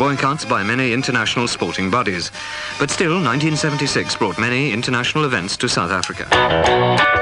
boycotts by many international sporting bodies. But still, 1976 brought many international events to South Africa.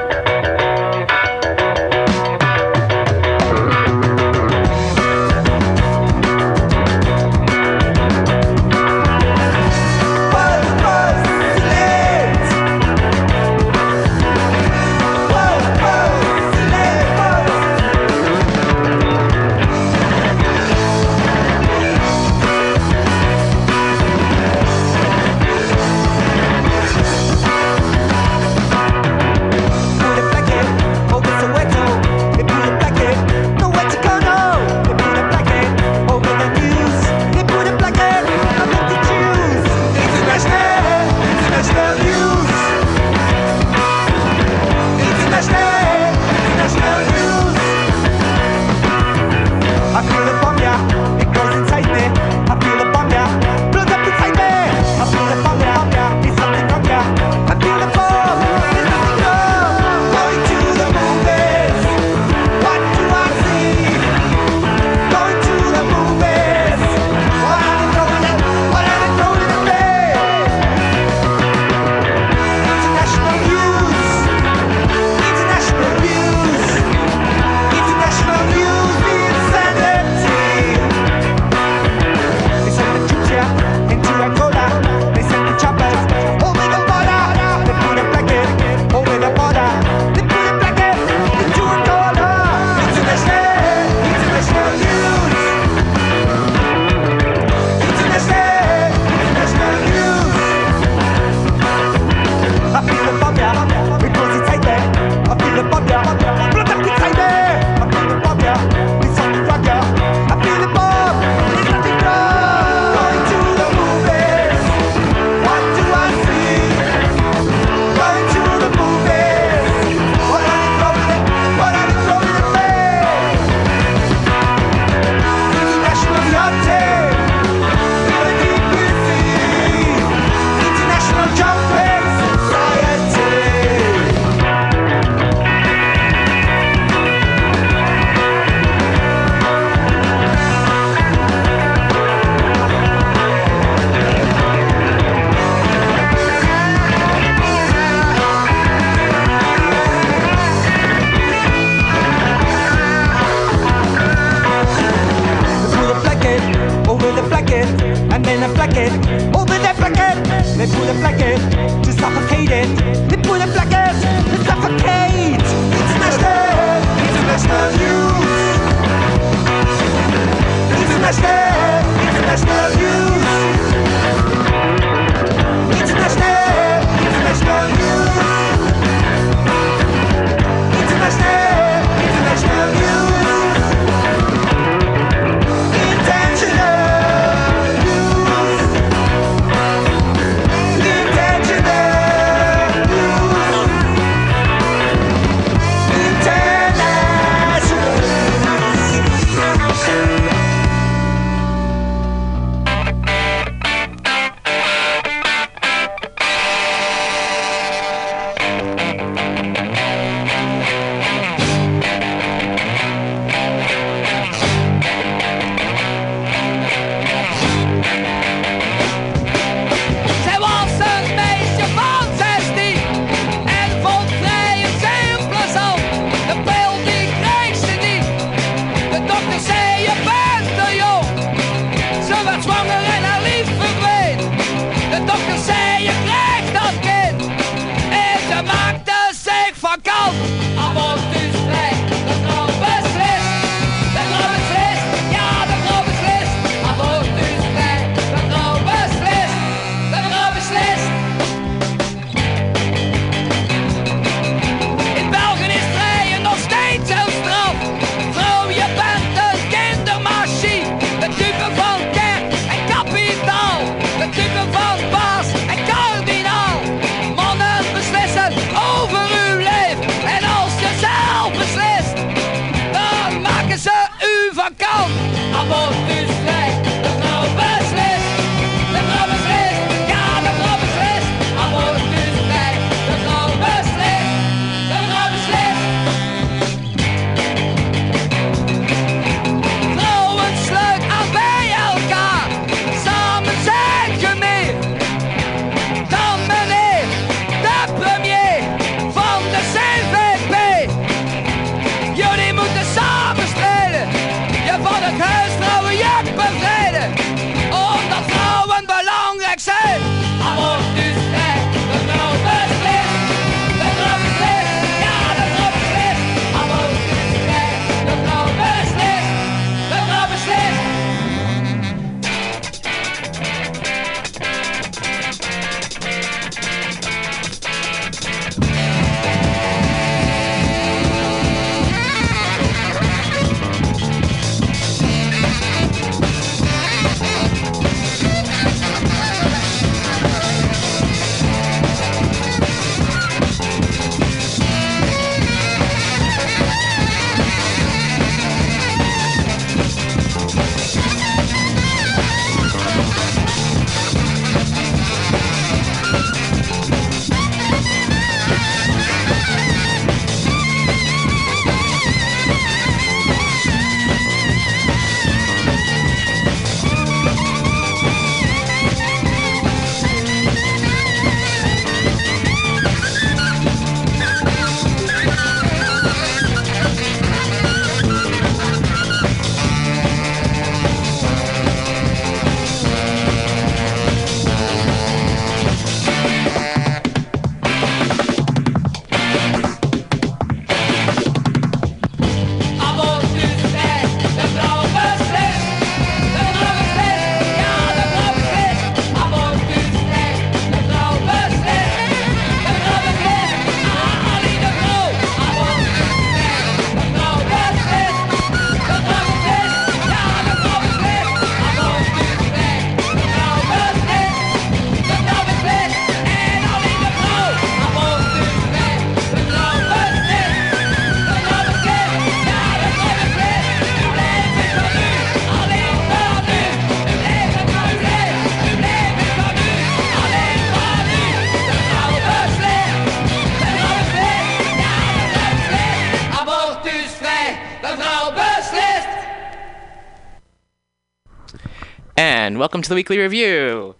Welcome to the weekly review.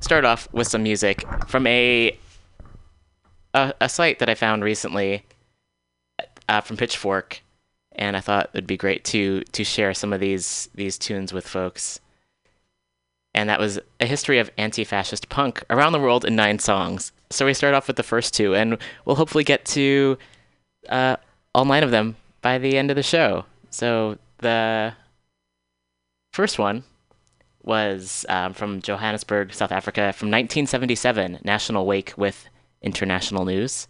Start off with some music from a a, a site that I found recently uh, from Pitchfork, and I thought it'd be great to to share some of these these tunes with folks. And that was a history of anti-fascist punk around the world in nine songs. So we start off with the first two, and we'll hopefully get to uh, all nine of them by the end of the show. So the first one was um, from Johannesburg, South Africa, from 1977, National Wake with International News.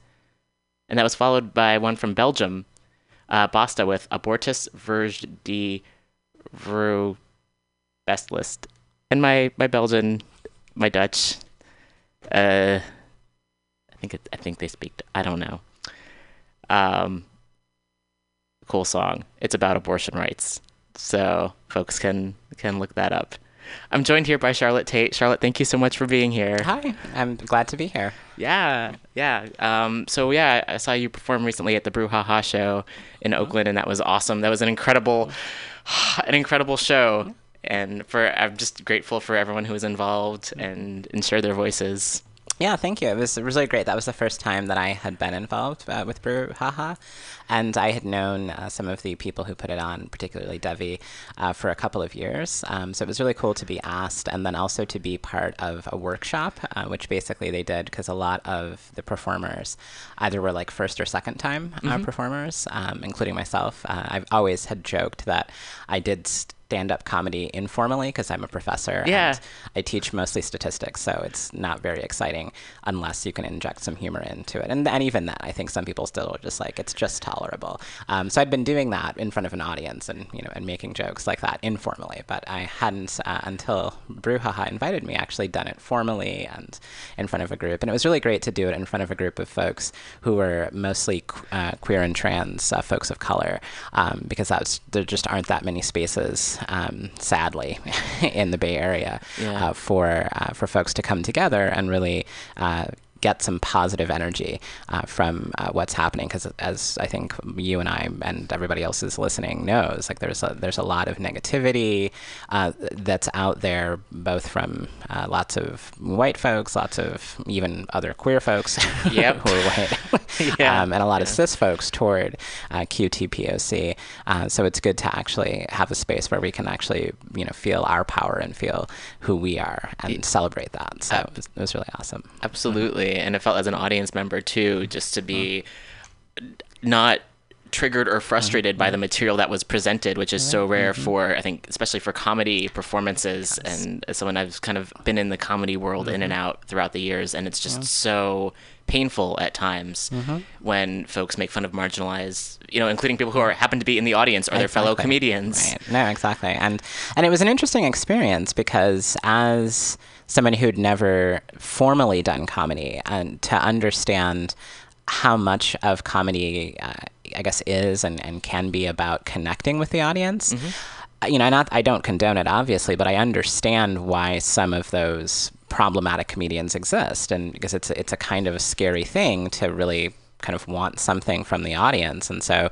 And that was followed by one from Belgium, uh, Basta with Abortus Verge de Vru Best List. And my, my Belgian, my Dutch, uh, I think it, I think they speak. I don't know. Um, cool song. It's about abortion rights, so folks can can look that up. I'm joined here by Charlotte Tate. Charlotte, thank you so much for being here. Hi, I'm glad to be here. Yeah, yeah. Um, so yeah, I saw you perform recently at the Brouhaha show in Oakland, and that was awesome. That was an incredible, an incredible show. And for I'm just grateful for everyone who was involved and and shared their voices. Yeah, thank you. It was really great. That was the first time that I had been involved uh, with Brouhaha. And I had known uh, some of the people who put it on, particularly Devi, uh, for a couple of years. Um, so it was really cool to be asked and then also to be part of a workshop, uh, which basically they did because a lot of the performers either were like first or second time uh, mm-hmm. performers, um, including myself. Uh, I've always had joked that I did. St- stand up comedy informally because I'm a professor. Yeah. And I teach mostly statistics, so it's not very exciting unless you can inject some humor into it. And, and even that, I think some people still are just like, it's just tolerable. Um, so I'd been doing that in front of an audience and, you know, and making jokes like that informally, but I hadn't uh, until Brouhaha invited me actually done it formally and in front of a group. And it was really great to do it in front of a group of folks who were mostly uh, queer and trans uh, folks of color um, because that's, there just aren't that many spaces um, sadly, in the Bay Area yeah. uh, for uh, for folks to come together and really uh, get some positive energy uh, from uh, what's happening because as I think you and I and everybody else is listening knows like there's a there's a lot of negativity uh, that's out there both from uh, lots of white folks lots of even other queer folks yep. who are white yeah. um, and a lot yeah. of cis folks toward uh, QTPOC uh, so it's good to actually have a space where we can actually you know feel our power and feel who we are and celebrate that so it was, it was really awesome absolutely and it felt as an audience member too, just to be not triggered or frustrated mm-hmm. by the material that was presented, which is so rare mm-hmm. for I think especially for comedy performances. Yes. And as someone I've kind of been in the comedy world mm-hmm. in and mm-hmm. out throughout the years, and it's just so painful at times mm-hmm. when folks make fun of marginalized, you know, including people who are happen to be in the audience or exactly. their fellow comedians. Right. No, exactly. And and it was an interesting experience because as someone who'd never formally done comedy and to understand how much of comedy, uh, I guess, is and, and can be about connecting with the audience. Mm-hmm. Uh, you know, not I don't condone it obviously, but I understand why some of those problematic comedians exist, and because it's it's a kind of a scary thing to really kind of want something from the audience. And so,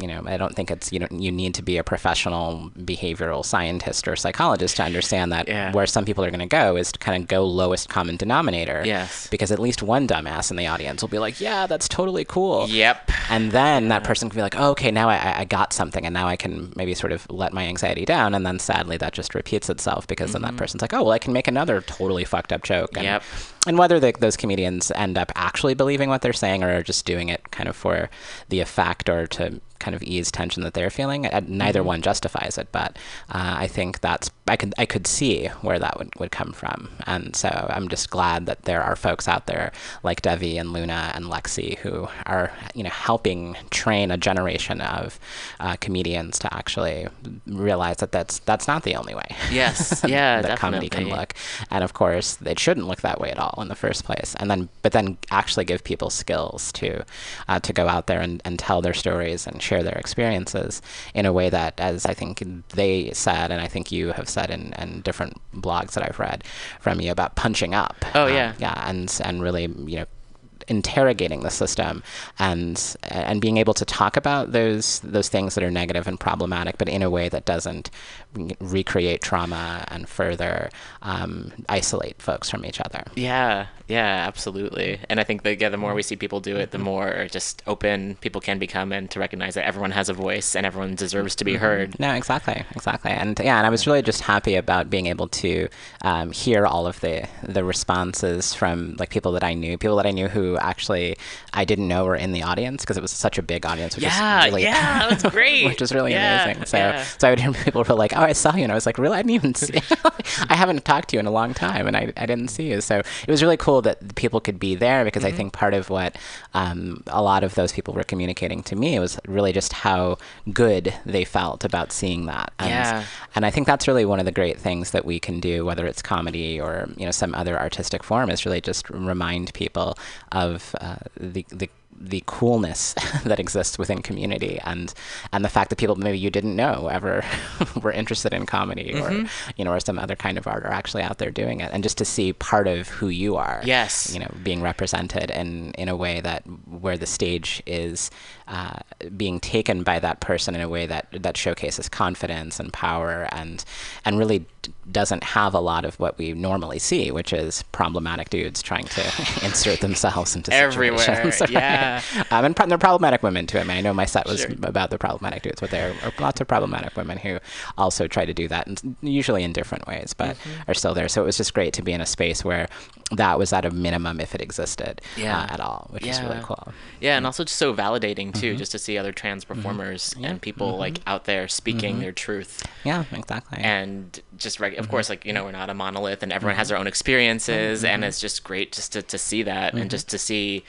you know, I don't think it's you know you need to be a professional behavioral scientist or psychologist to understand that yeah. where some people are going to go is to kind of go lowest common denominator. Yes. Because at least one dumbass in the audience will be like, "Yeah, that's totally cool." Yep. And then that person can be like, oh, "Okay, now I, I got something, and now I can maybe sort of let my anxiety down." And then sadly, that just repeats itself because mm-hmm. then that mm-hmm. person's like, "Oh, well, I can make another totally fucked up joke." And, yep. And whether the, those comedians end up actually believing what they're saying or are just doing it kind of for the effect or to kind of ease tension that they're feeling. neither mm-hmm. one justifies it, but uh, I think that's I could I could see where that would, would come from, and so I'm just glad that there are folks out there like Devi and Luna and Lexi who are you know helping train a generation of uh, comedians to actually realize that that's that's not the only way. Yes, yeah, that comedy can look, and of course it shouldn't look that way at all in the first place. And then but then actually give people skills to uh, to go out there and, and tell their stories and share share their experiences in a way that, as I think they said, and I think you have said in, in different blogs that I've read from you about punching up. Oh yeah, um, yeah, and and really, you know, interrogating the system and and being able to talk about those those things that are negative and problematic, but in a way that doesn't re- recreate trauma and further um, isolate folks from each other. Yeah, yeah, absolutely. And I think that yeah, the more we see people do it, the more just open people can become, and to recognize that everyone has a voice and everyone deserves to be heard. No, exactly, exactly, and yeah, and I was really just happy about being able to um, hear all of the the responses from like people that I knew, people that I knew who actually I didn't know were in the audience because it was such a big audience. Which Yeah, really, yeah, that's great. which was really Yeah, amazing. So, yeah. so I would hear people were like, "Oh, I saw you," and I was like, "Really? I didn't even see. I haven't talked to you in a long time, and I, I didn't see you." So it was really cool that people could be there because Mm-hmm. I think part of what um, a lot of those people were communicating to me was really just how good they felt about seeing that. And, Yeah. and I think that's really one of the great things that we can do, whether it's comedy or you know some other artistic form, is really just remind people of uh, the the the coolness that exists within community and and the fact that people maybe you didn't know ever were interested in comedy Mm-hmm. or you know or some other kind of art are actually out there doing it and just to see part of who you are Yes. you know being represented in in a way that where the stage is uh, being taken by that person in a way that that showcases confidence and power and and really d- doesn't have a lot of what we normally see which is problematic dudes trying to insert themselves into Everywhere, situations, right? yeah. um, and pro- they're problematic women too. I mean, I know my set was Sure. about the problematic dudes, but there are lots of problematic women who also try to do that, and usually in different ways, but Mm-hmm. are still there. So it was just great to be in a space where that was at a minimum, if it existed Yeah. uh, at all, which is really cool. Yeah, and also just so validating too, Mm-hmm. just to see other trans performers and people like out there speaking Mm-hmm. their truth. Yeah, exactly. and just reg- Mm-hmm. of course like you know we're not a monolith and everyone has their own experiences Mm-hmm. and it's just great just to, to see that and just to see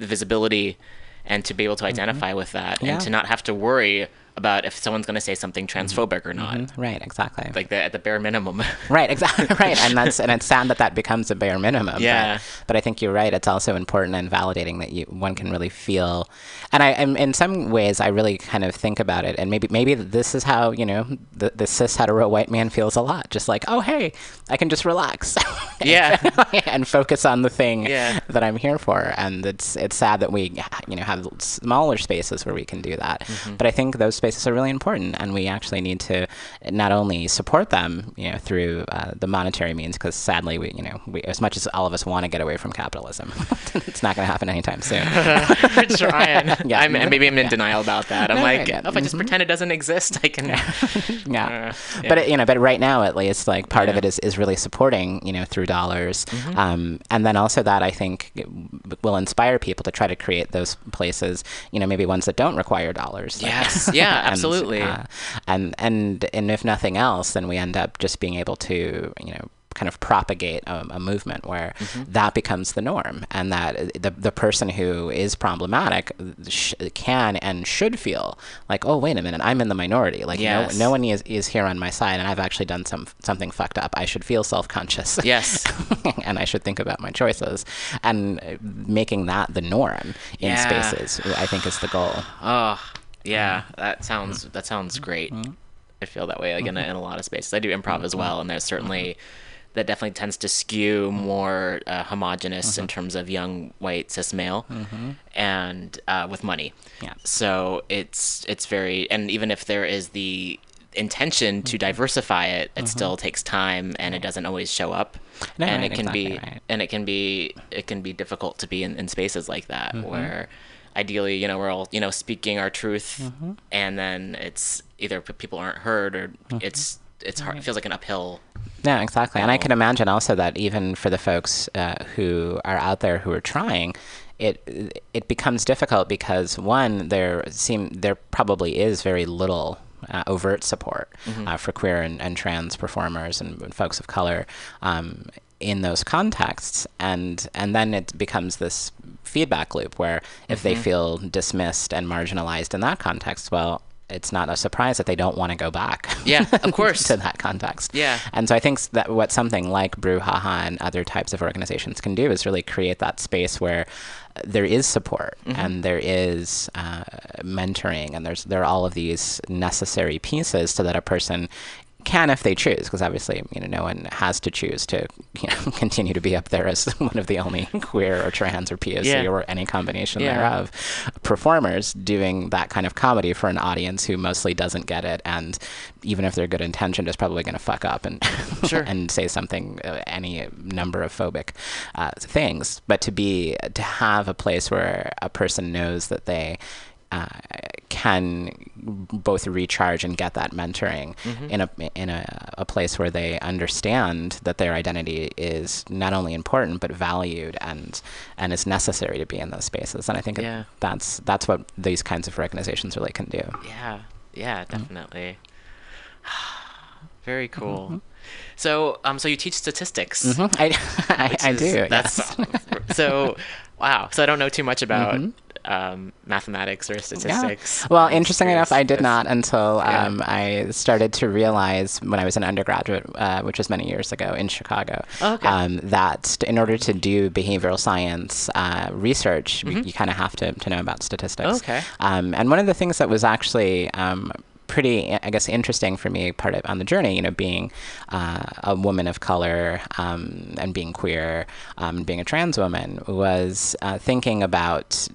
the visibility and to be able to identify with that Mm-hmm. Yeah. and to not have to worry about if someone's going to say something transphobic or not Mhm, right, exactly. like the, at the bare minimum Right, exactly right, and that's and it's sad that that becomes a bare minimum. but- Yeah. But, I think you're right. It's also important and validating that you one can really feel, and I am in some ways I really kind of think about it, and maybe maybe this is how you know the the cis hetero white man feels a lot. Just like, oh hey, I can just relax. Yeah. and focus on the thing Yeah. that I'm here for. And it's it's sad that we you know have smaller spaces where we can do that. Mm-hmm. But I think those spaces are really important, and we actually need to not only support them, you know, through uh, the monetary means, because sadly we you know we as much as all of us want to get away from capitalism, it's not going to happen anytime soon. we're trying Yeah. I'm, maybe i'm in denial about that i'm No, like right, yeah. oh, if i just pretend it doesn't exist i can yeah. Uh, But it, you know, but right now at least, like part of it is, is really supporting, you know, through dollars, Mm-hmm. um, and then also that I think will inspire people to try to create those places, you know, maybe ones that don't require dollars. like- Yes. Yeah, and, absolutely. uh, and and and if nothing else, then we end up just being able to, you know. Kind of propagate a, a movement where Mm-hmm. that becomes the norm, and that the the person who is problematic sh- can and should feel like, oh wait a minute, I'm in the minority. Like Yes. no, no one is, is here on my side and I've actually done some something fucked up. I should feel self-conscious. Yes. and I should think about my choices and uh, making that the norm in Yeah. spaces I think is the goal. Oh, yeah, Mm-hmm. that sounds that sounds great. I feel that way like in, a, Mm-hmm. in a lot of spaces. I do improv as well, and there's certainly that definitely tends to skew more uh, homogenous Mm-hmm. in terms of young white cis male, and uh, with money. Yeah. So it's it's very and even if there is the intention to diversify it, it still takes time and it doesn't always show up. No, and right, it can be right. and it can be it can be difficult to be in, in spaces like that Mm-hmm. where ideally you know we're all you know speaking our truth Mm-hmm. and then it's either people aren't heard or it's it's hard it feels like an uphill No, exactly. And I can imagine also that even for the folks uh, who are out there who are trying, it it becomes difficult because one, there seem there probably is very little uh, overt support uh, for queer and, and trans performers and, and folks of color. Um, in those contexts and and then it becomes this feedback loop where if they feel dismissed and marginalized in that context well it's not a surprise that they don't want to go back Yeah, of course. to that context Yeah. and so I think that what something like Brouhaha and other types of organizations can do is really create that space where uh, there is support Mm-hmm. and there is uh, mentoring and there's there are all of these necessary pieces so that a person can if they choose, because obviously, you know, no one has to choose to you know, continue to be up there as one of the only queer or trans or POC Yeah. or any combination Yeah. thereof performers doing that kind of comedy for an audience who mostly doesn't get it, and even if they're good intentioned, is probably going to fuck up and Sure. and say something, uh, any number of phobic uh, things. But to be to have a place where a person knows that they uh, can both recharge and get that mentoring in a in a, a place where they understand that their identity is not only important but valued and and is necessary to be in those spaces. And I think Yeah. that's that's what these kinds of organizations really can do. Yeah, yeah, Mm-hmm. definitely. Very cool. So, um, so you teach statistics. Mhm. I, I, I is- do. That's yes. so. Wow. So I don't know too much about um, mathematics or statistics. Well, I'm interesting enough, I did not until Yeah. um, I started to realize when I was an undergraduate, uh, which was many years ago in Chicago, Oh, okay. um, that in order to do behavioral science uh, research, you, you kind of have to, to know about statistics. Mm-hmm. Okay. Um, and one of the things that was actually um, pretty, I guess, interesting for me part of on the journey, you know, being uh, a woman of color um, and being queer, um, being a trans woman, was uh, thinking about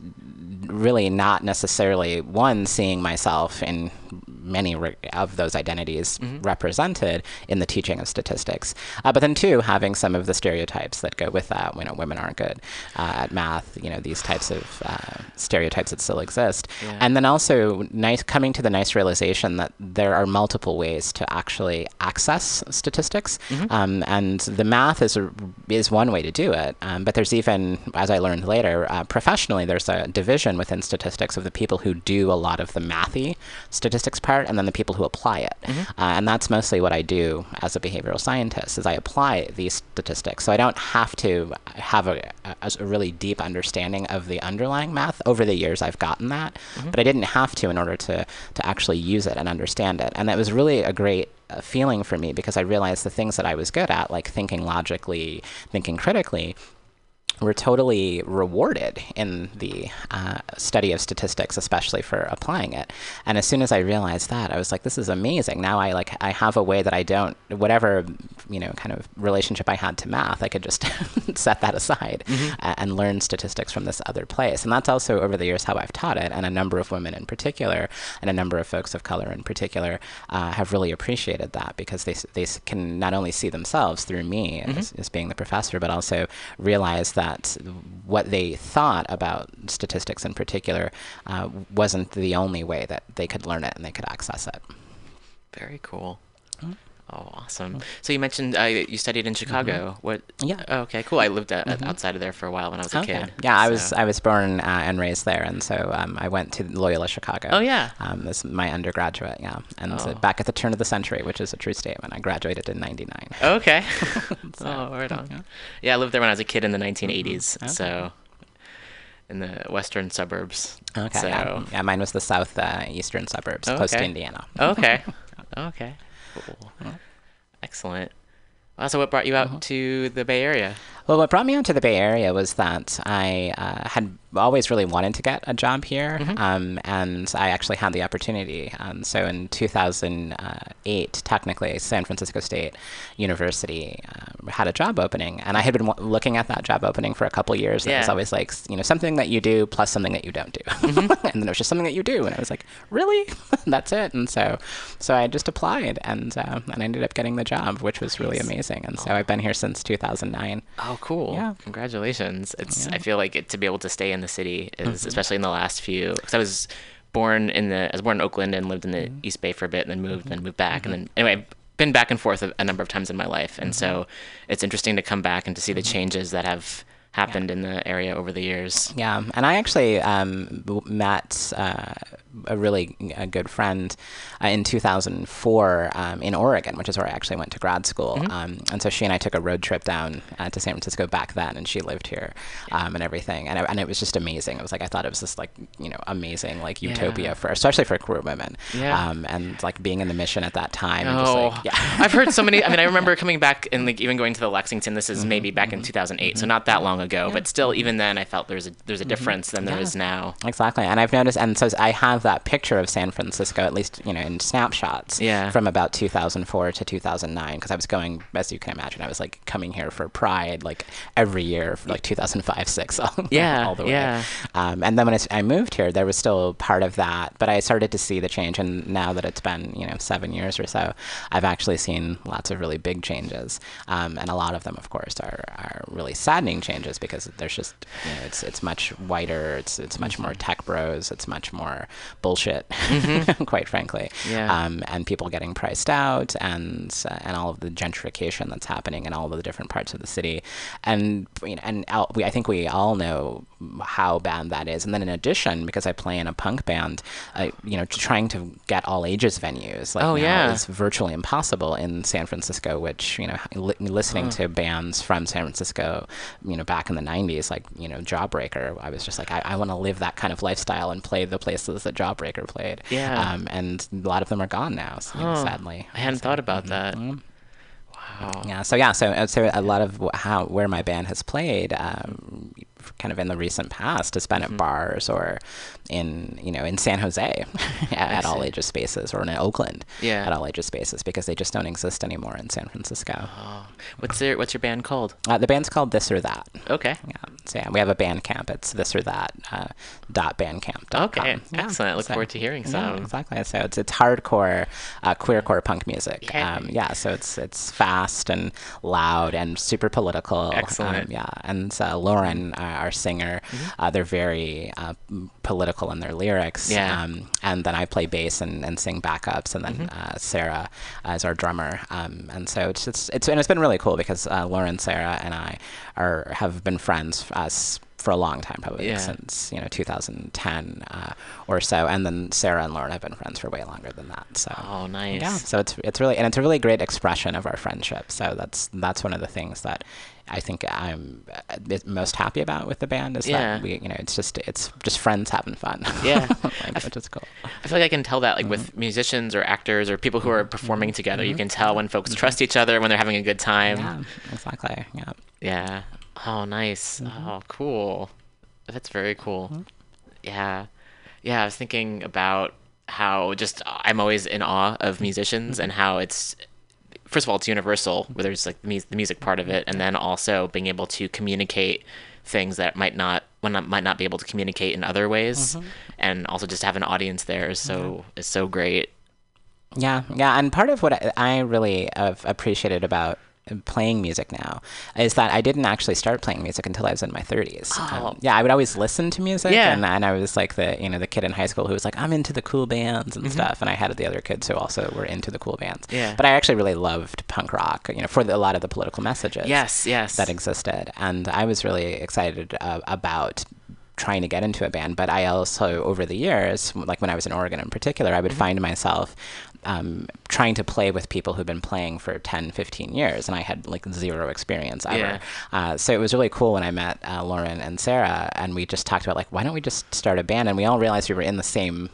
really not necessarily one seeing myself in many re- of those identities represented in the teaching of statistics, uh, but then two having some of the stereotypes that go with that. You know, women aren't good uh, at math. You know, these types of uh, stereotypes that still exist, Yeah. and then also nice coming to the nice realization that there are multiple ways to actually access statistics, um, and the math is a, is one way to do it. Um, but there's even, as I learned later, uh, professionally, there's a division within statistics of the people who do a lot of the mathy statistics part, and then the people who apply it. Uh, and that's mostly what I do as a behavioral scientist, is I apply these statistics. So I don't have to have a, a, a really deep understanding of the underlying math. Over the years, I've gotten that, but I didn't have to in order to to actually use it and understand it. And that was really a great uh, feeling for me because I realized the things that I was good at, like thinking logically, thinking critically, were totally rewarded in the uh, study of statistics, especially for applying it. And as soon as I realized that, I was like, "This is amazing!" Now I like I have a way that I don't whatever you know kind of relationship I had to math, I could just set that aside a- and learn statistics from this other place. And that's also over the years how I've taught it, and a number of women in particular, and a number of folks of color in particular, uh, have really appreciated that because they they can not only see themselves through me as, as being the professor, but also realize that what they thought about statistics in particular uh, wasn't the only way that they could learn it and they could access it. Very cool. Oh, awesome. So you mentioned uh, you studied in Chicago. What? Yeah. Oh, okay, cool. I lived uh, outside of there for a while when I was a Okay. kid. Yeah, I was I was born uh, and raised there, and so um, I went to Loyola Chicago. Oh, yeah. um, as my undergraduate. Yeah, and Oh. back at the turn of the century, which is a true statement. I graduated in '99. Okay. oh, right on. Yeah, I lived there when I was a kid in the 1980s. Mm-hmm. So in the western suburbs. Okay. So, yeah. yeah, mine was the south uh, eastern suburbs, close to Indiana. okay. Okay. Cool. Excellent. Wow, so what brought you out Uh-huh. to the Bay Area? Well, what brought me out to the Bay Area was that I uh, had always really wanted to get a job here, um, and I actually had the opportunity. Um, so in 2008, technically, San Francisco State University uh, had a job opening, and I had been w- looking at that job opening for a couple years. And it was always like, you know, something that you do plus something that you don't do, and then it was just something that you do, and I was like, really, that's it. And so, so I just applied, and uh, and I ended up getting the job, which was really amazing. And so I've been here since 2009. Oh, cool. Yeah. Congratulations. It's I feel like it, to be able to stay in the city is mm-hmm. especially in the last few cuz I was born in the I was born in Oakland and lived in the mm-hmm. East Bay for a bit and then moved and then mm-hmm. moved back. And then anyway I've been back and forth a, a number of times in my life. And so it's interesting to come back and to see the changes that have happened in the area over the years. Yeah, and I actually um, met uh, a really a good friend uh, in 2004 um, in Oregon, which is where I actually went to grad school. Um, and so she and I took a road trip down uh, to San Francisco back then, and she lived here um, and everything. And, it, and it was just amazing. It was like I thought it was just like you know amazing like utopia Yeah. for especially for queer women. Yeah. Um, and like being in the mission at that time. and just, Oh, like, yeah. I've heard so many. I mean, I remember coming back and like even going to the Lexington. This is maybe back in 2008, so not that long ago. But still, even then, I felt there's a there's a difference than there Yeah. is now. Exactly, and I've noticed, and so I have that picture of San Francisco, at least you know in snapshots, Yeah. from about 2004 to 2009, because I was going, as you can imagine, I was like coming here for Pride like every year, for like 2005, six, all, Yeah, all the way. yeah. Um, and then when I moved here, there was still part of that, but I started to see the change. And now that it's been, you know, seven years or so, I've actually seen lots of really big changes. Um, and a lot of them, of course, are, are really saddening changes because there's just, you know, it's it's much whiter, it's it's much more tech bros, it's much more bullshit, quite frankly. Yeah. Um, and people getting priced out, and uh, and all of the gentrification that's happening in all of the different parts of the city, and you know, and all, we, I think we all know how bad that is. And then in addition, because I play in a punk band, I, you know, trying to get all ages venues like Oh, now yeah. is virtually impossible in San Francisco. Which you know, li- listening to bands from San Francisco, you know, back in the '90s, like you know, Jawbreaker, I was just like, I, I want to live that kind of lifestyle and play the places that Jawbreaker played. Yeah. Um, and a lot of them are gone now, so, know, sadly. I hadn't thought about that. Mm-hmm. Wow. Yeah. So yeah. So uh, so a lot of how where my band has played, um, kind of in the recent past, has been Mm-hmm. at bars or in you know in San Jose at, at all ages spaces or in Oakland Yeah. at all ages spaces because they just don't exist anymore in San Francisco. Oh. What's your What's your band called? Uh, the band's called This or That. Okay. Yeah. So yeah, we have a band camp. It's this or that uh, dot bandcamp. Okay. Yeah, excellent. Look so- forward to hearing yeah, some. exactly. So it's it's hardcore, uh, queercore punk music. Yay. Um, yeah. So it's it's fast and loud and super political. Excellent. Um, yeah. And uh, Lauren, uh, our singer, uh, they're very uh, political in their lyrics. Yeah. Um, and then I play bass and, and sing backups, and then uh, Sarah is our drummer. Um, and so it's it's it's and it's been really cool because uh, Lauren, Sarah, and I are have been friends us for a long time, probably Yeah. since you know 2010 uh, or so. And then Sarah and Lauren have been friends for way longer than that. So Oh, nice. yeah, so it's it's really and it's a really great expression of our friendship. So that's that's one of the things that I think I'm uh, most happy about with the band is Yeah. that we you know it's just it's just friends having fun. Yeah. like, which is cool. I feel like I can tell that, like with Mm-hmm. musicians or actors or people who are performing together, you can tell when folks trust each other when they're having a good time. Yeah, exactly. Yeah. Yeah. Oh, nice. Mm-hmm. Oh, cool. That's very cool. Yeah. Yeah, I was thinking about how just I'm always in awe of musicians Mm-hmm. and how it's first of all it's universal, where there's like the, music part of it, and then also being able to communicate things that might not one might not be able to communicate in other ways, Mm-hmm. and also just have an audience there is so is so great. Yeah, yeah, and part of what I, I really have appreciated about playing music now is that I didn't actually start playing music until I was in my 30s. Oh. Um, yeah, I would always listen to music, Yeah. and, and I was like the you know the kid in high school who was like I'm into the cool bands and stuff, and I had the other kids who also were into the cool bands. Mm-hmm. Yeah. but I actually really loved punk rock, you know, for the, a lot of the political messages Yes, yes. that existed, and I was really excited uh, about trying to get into a band. But I also, over the years, like when I was in Oregon in particular, I would Mm-hmm. find myself um, trying to play with people who've been playing for 10, 15 years, and I had like zero experience ever. Yeah. Uh, so it was really cool when I met uh, Lauren and Sarah, and we just talked about like, why don't we just start a band? And we all realized we were in the same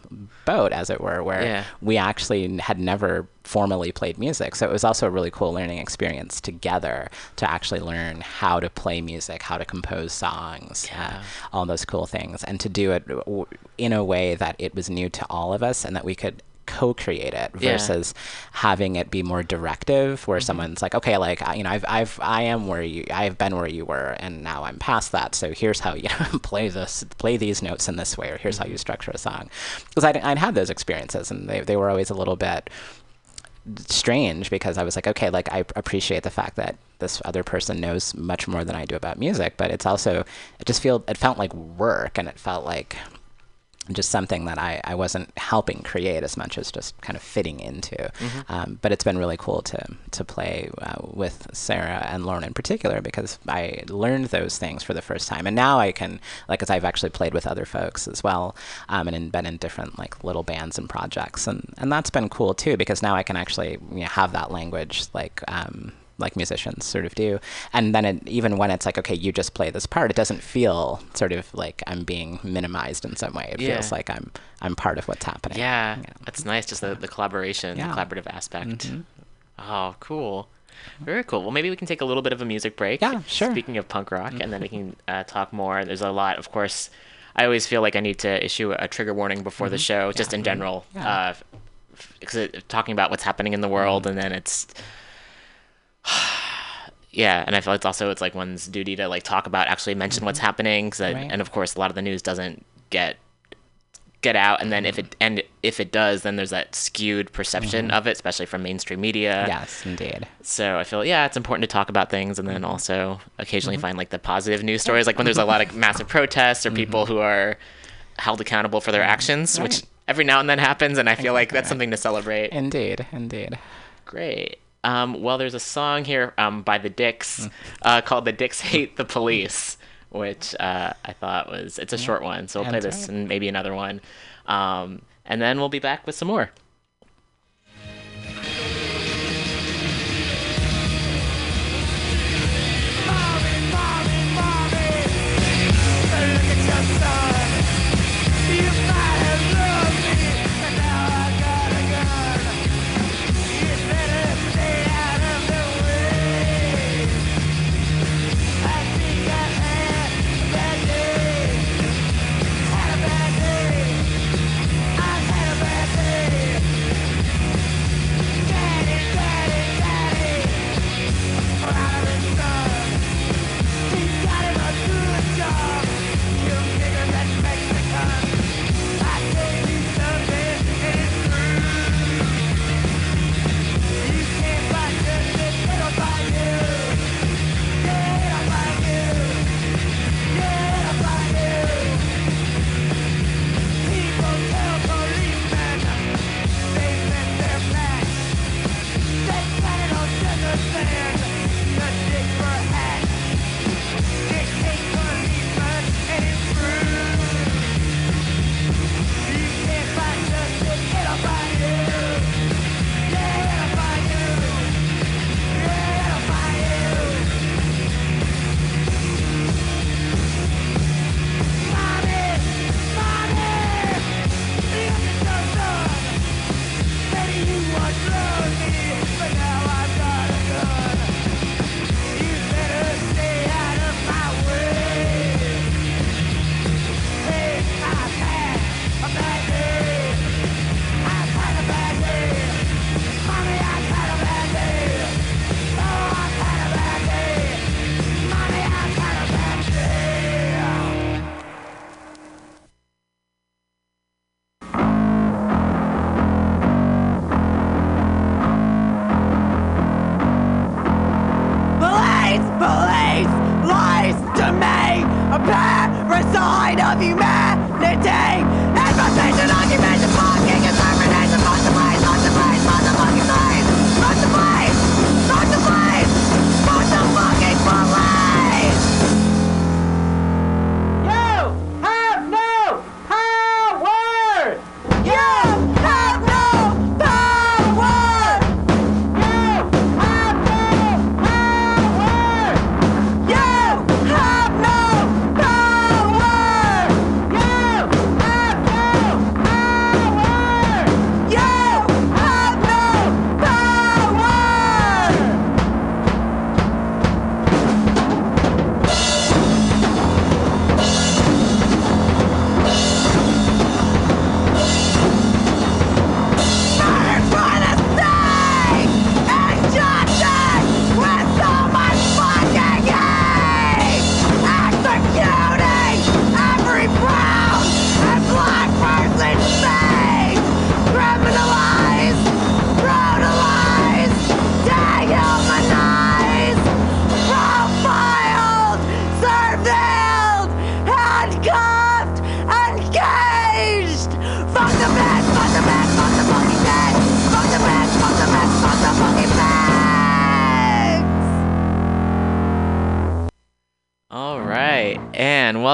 boat, as it were, where Yeah. we actually had never formally played music. So it was also a really cool learning experience together to actually learn how to play music, how to compose songs, uh, all those cool things, and to do it w- in a way that it was new to all of us and that we could co-create it Yeah. versus having it be more directive where mm-hmm. someone's like okay like you know I've I've I am where you I've been where you were and now I'm past that. So here's how you play this play these notes in this way or here's how you mm-hmm. structure a song. Because I'd, I'd had those experiences and they, they were always a little bit strange because I was like, okay, like I appreciate the fact that this other person knows much more than I do about music, but it's also it just feel it felt like work and it felt like just something that I, I wasn't helping create as much as just kind of fitting into. Um, but it's been really cool to to play uh, with Sarah and Lauren in particular because I learned those things for the first time, and now I can like as I've actually played with other folks as well, um, and in, been in different like little bands and projects, and and that's been cool too because now I can actually you know, have that language like. Um, like musicians sort of do. And then it, even when it's like, okay, you just play this part, it doesn't feel sort of like I'm being minimized in some way. It Yeah. feels like I'm I'm part of what's happening. Yeah, that's nice. Just the, the collaboration, Yeah. Mm-hmm. the collaborative aspect. Oh, cool. Very cool. Well, maybe we can take a little bit of a music break. Yeah, sure. Speaking of punk rock, and then we can uh, talk more. There's a lot, of course. I always feel like I need to issue a trigger warning before the show, just in general, Mm-hmm. Yeah. because talking about what's happening in the world, and then it's. Yeah, and I feel it's also it's like one's duty to like talk about actually mention what's mm-hmm. happening, 'cause I- Right. and of course a lot of the news doesn't get get out, and then if mm-hmm. it and if it does, then there's that skewed perception mm-hmm. of it, especially from mainstream media. Yes, indeed. So I feel yeah, it's important to talk about things, and then also occasionally find like the positive news stories, like when there's a lot of massive protests or people who are held accountable for their actions, which every now and then happens, and I feel like that's something to celebrate. Indeed, indeed. Great. Um, well, there's a song here um, by the Dicks uh, called "The Dicks Hate the Police," which uh, I thought was it's a short one, so we'll play this and maybe another one, um, and then we'll be back with some more.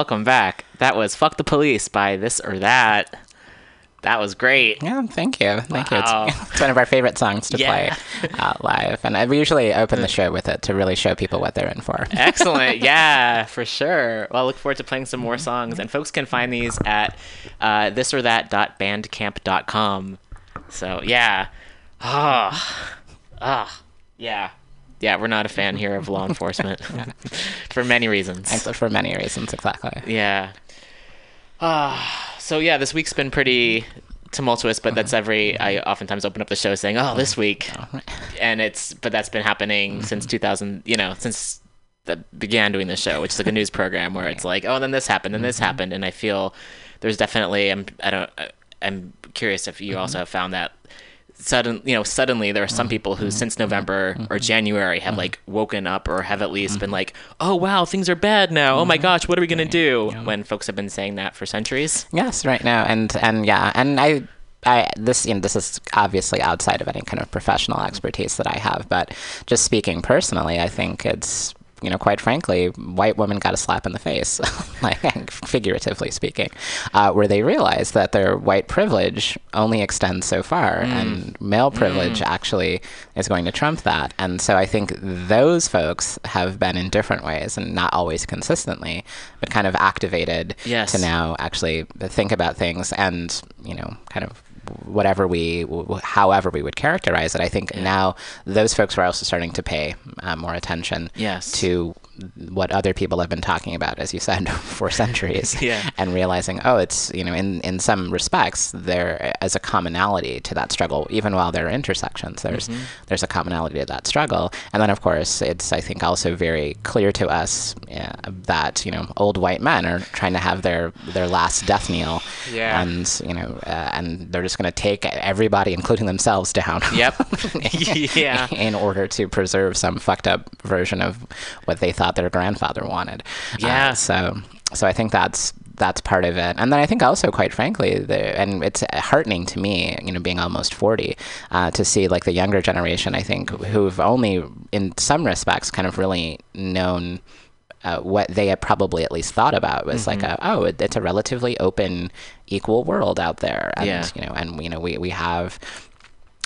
Welcome back. That was "Fuck the Police" by this or that. That was great. Yeah, thank you. Thank Wow. you. It's, it's one of our favorite songs to Yeah. play uh, live. And I, we usually open the show with it to really show people what they're in for. Excellent. Yeah, for sure. Well, I look forward to playing some more songs. And folks can find these at uh, thisorthat.bandcamp.com. So, yeah. Ah. Ah. Yeah. Yeah, we're not a fan here of law enforcement for many reasons. And for many reasons, exactly. Yeah. Ah, so yeah, this week's been pretty tumultuous, but that's uh-huh. every. I oftentimes open up the show saying, "Oh, this week," uh-huh. and it's but that's been happening mm-hmm. since 2000. You know, since that began doing the show, which is like a news program where it's like, "Oh, then this happened, and this mm-hmm. happened," and I feel there's definitely. I'm. I don't. I'm curious if you mm-hmm. also have found that sudden you know suddenly there are some mm. people who mm-hmm. since november mm-hmm. or january have mm-hmm. like woken up or have at least been like oh wow things are bad now. Oh my gosh what are we going to do? When folks have been saying that for centuries. Yes, right now, and and yeah, and I. I, this you know, this is obviously outside of any kind of professional expertise that I have, but just speaking personally, I think it's you know quite frankly, white women got a slap in the face, like figuratively speaking, uh, where they realize that their white privilege only extends so far, and male privilege actually is going to trump that. And so I think those folks have been in different ways, and not always consistently, but kind of activated Yes. to now actually think about things and you know kind of whatever we w- however we would characterize it i think now those folks are also starting to pay uh, more attention Yes. to what other people have been talking about as you said for centuries Yeah. and realizing oh it's you know in in some respects there as a commonality to that struggle even while there are intersections there's Mm-hmm. there's a commonality to that struggle and then of course it's i think also very clear to us yeah, that you know old white men are trying to have their their last death kneel Yeah. and you know uh, and they're just going to take everybody including themselves down yep yeah in order to preserve some fucked up version of what they thought their grandfather wanted. Uh, Yeah. so, so I think that's that's part of it, and then I think also, quite frankly, the and it's heartening to me, you know, being almost forty, uh, to see like the younger generation. I think who've only, in some respects, kind of really known. Uh, what they had probably at least thought about was like, a, oh, it, it's a relatively open, equal world out there, and Yeah. you know, and you know, we we have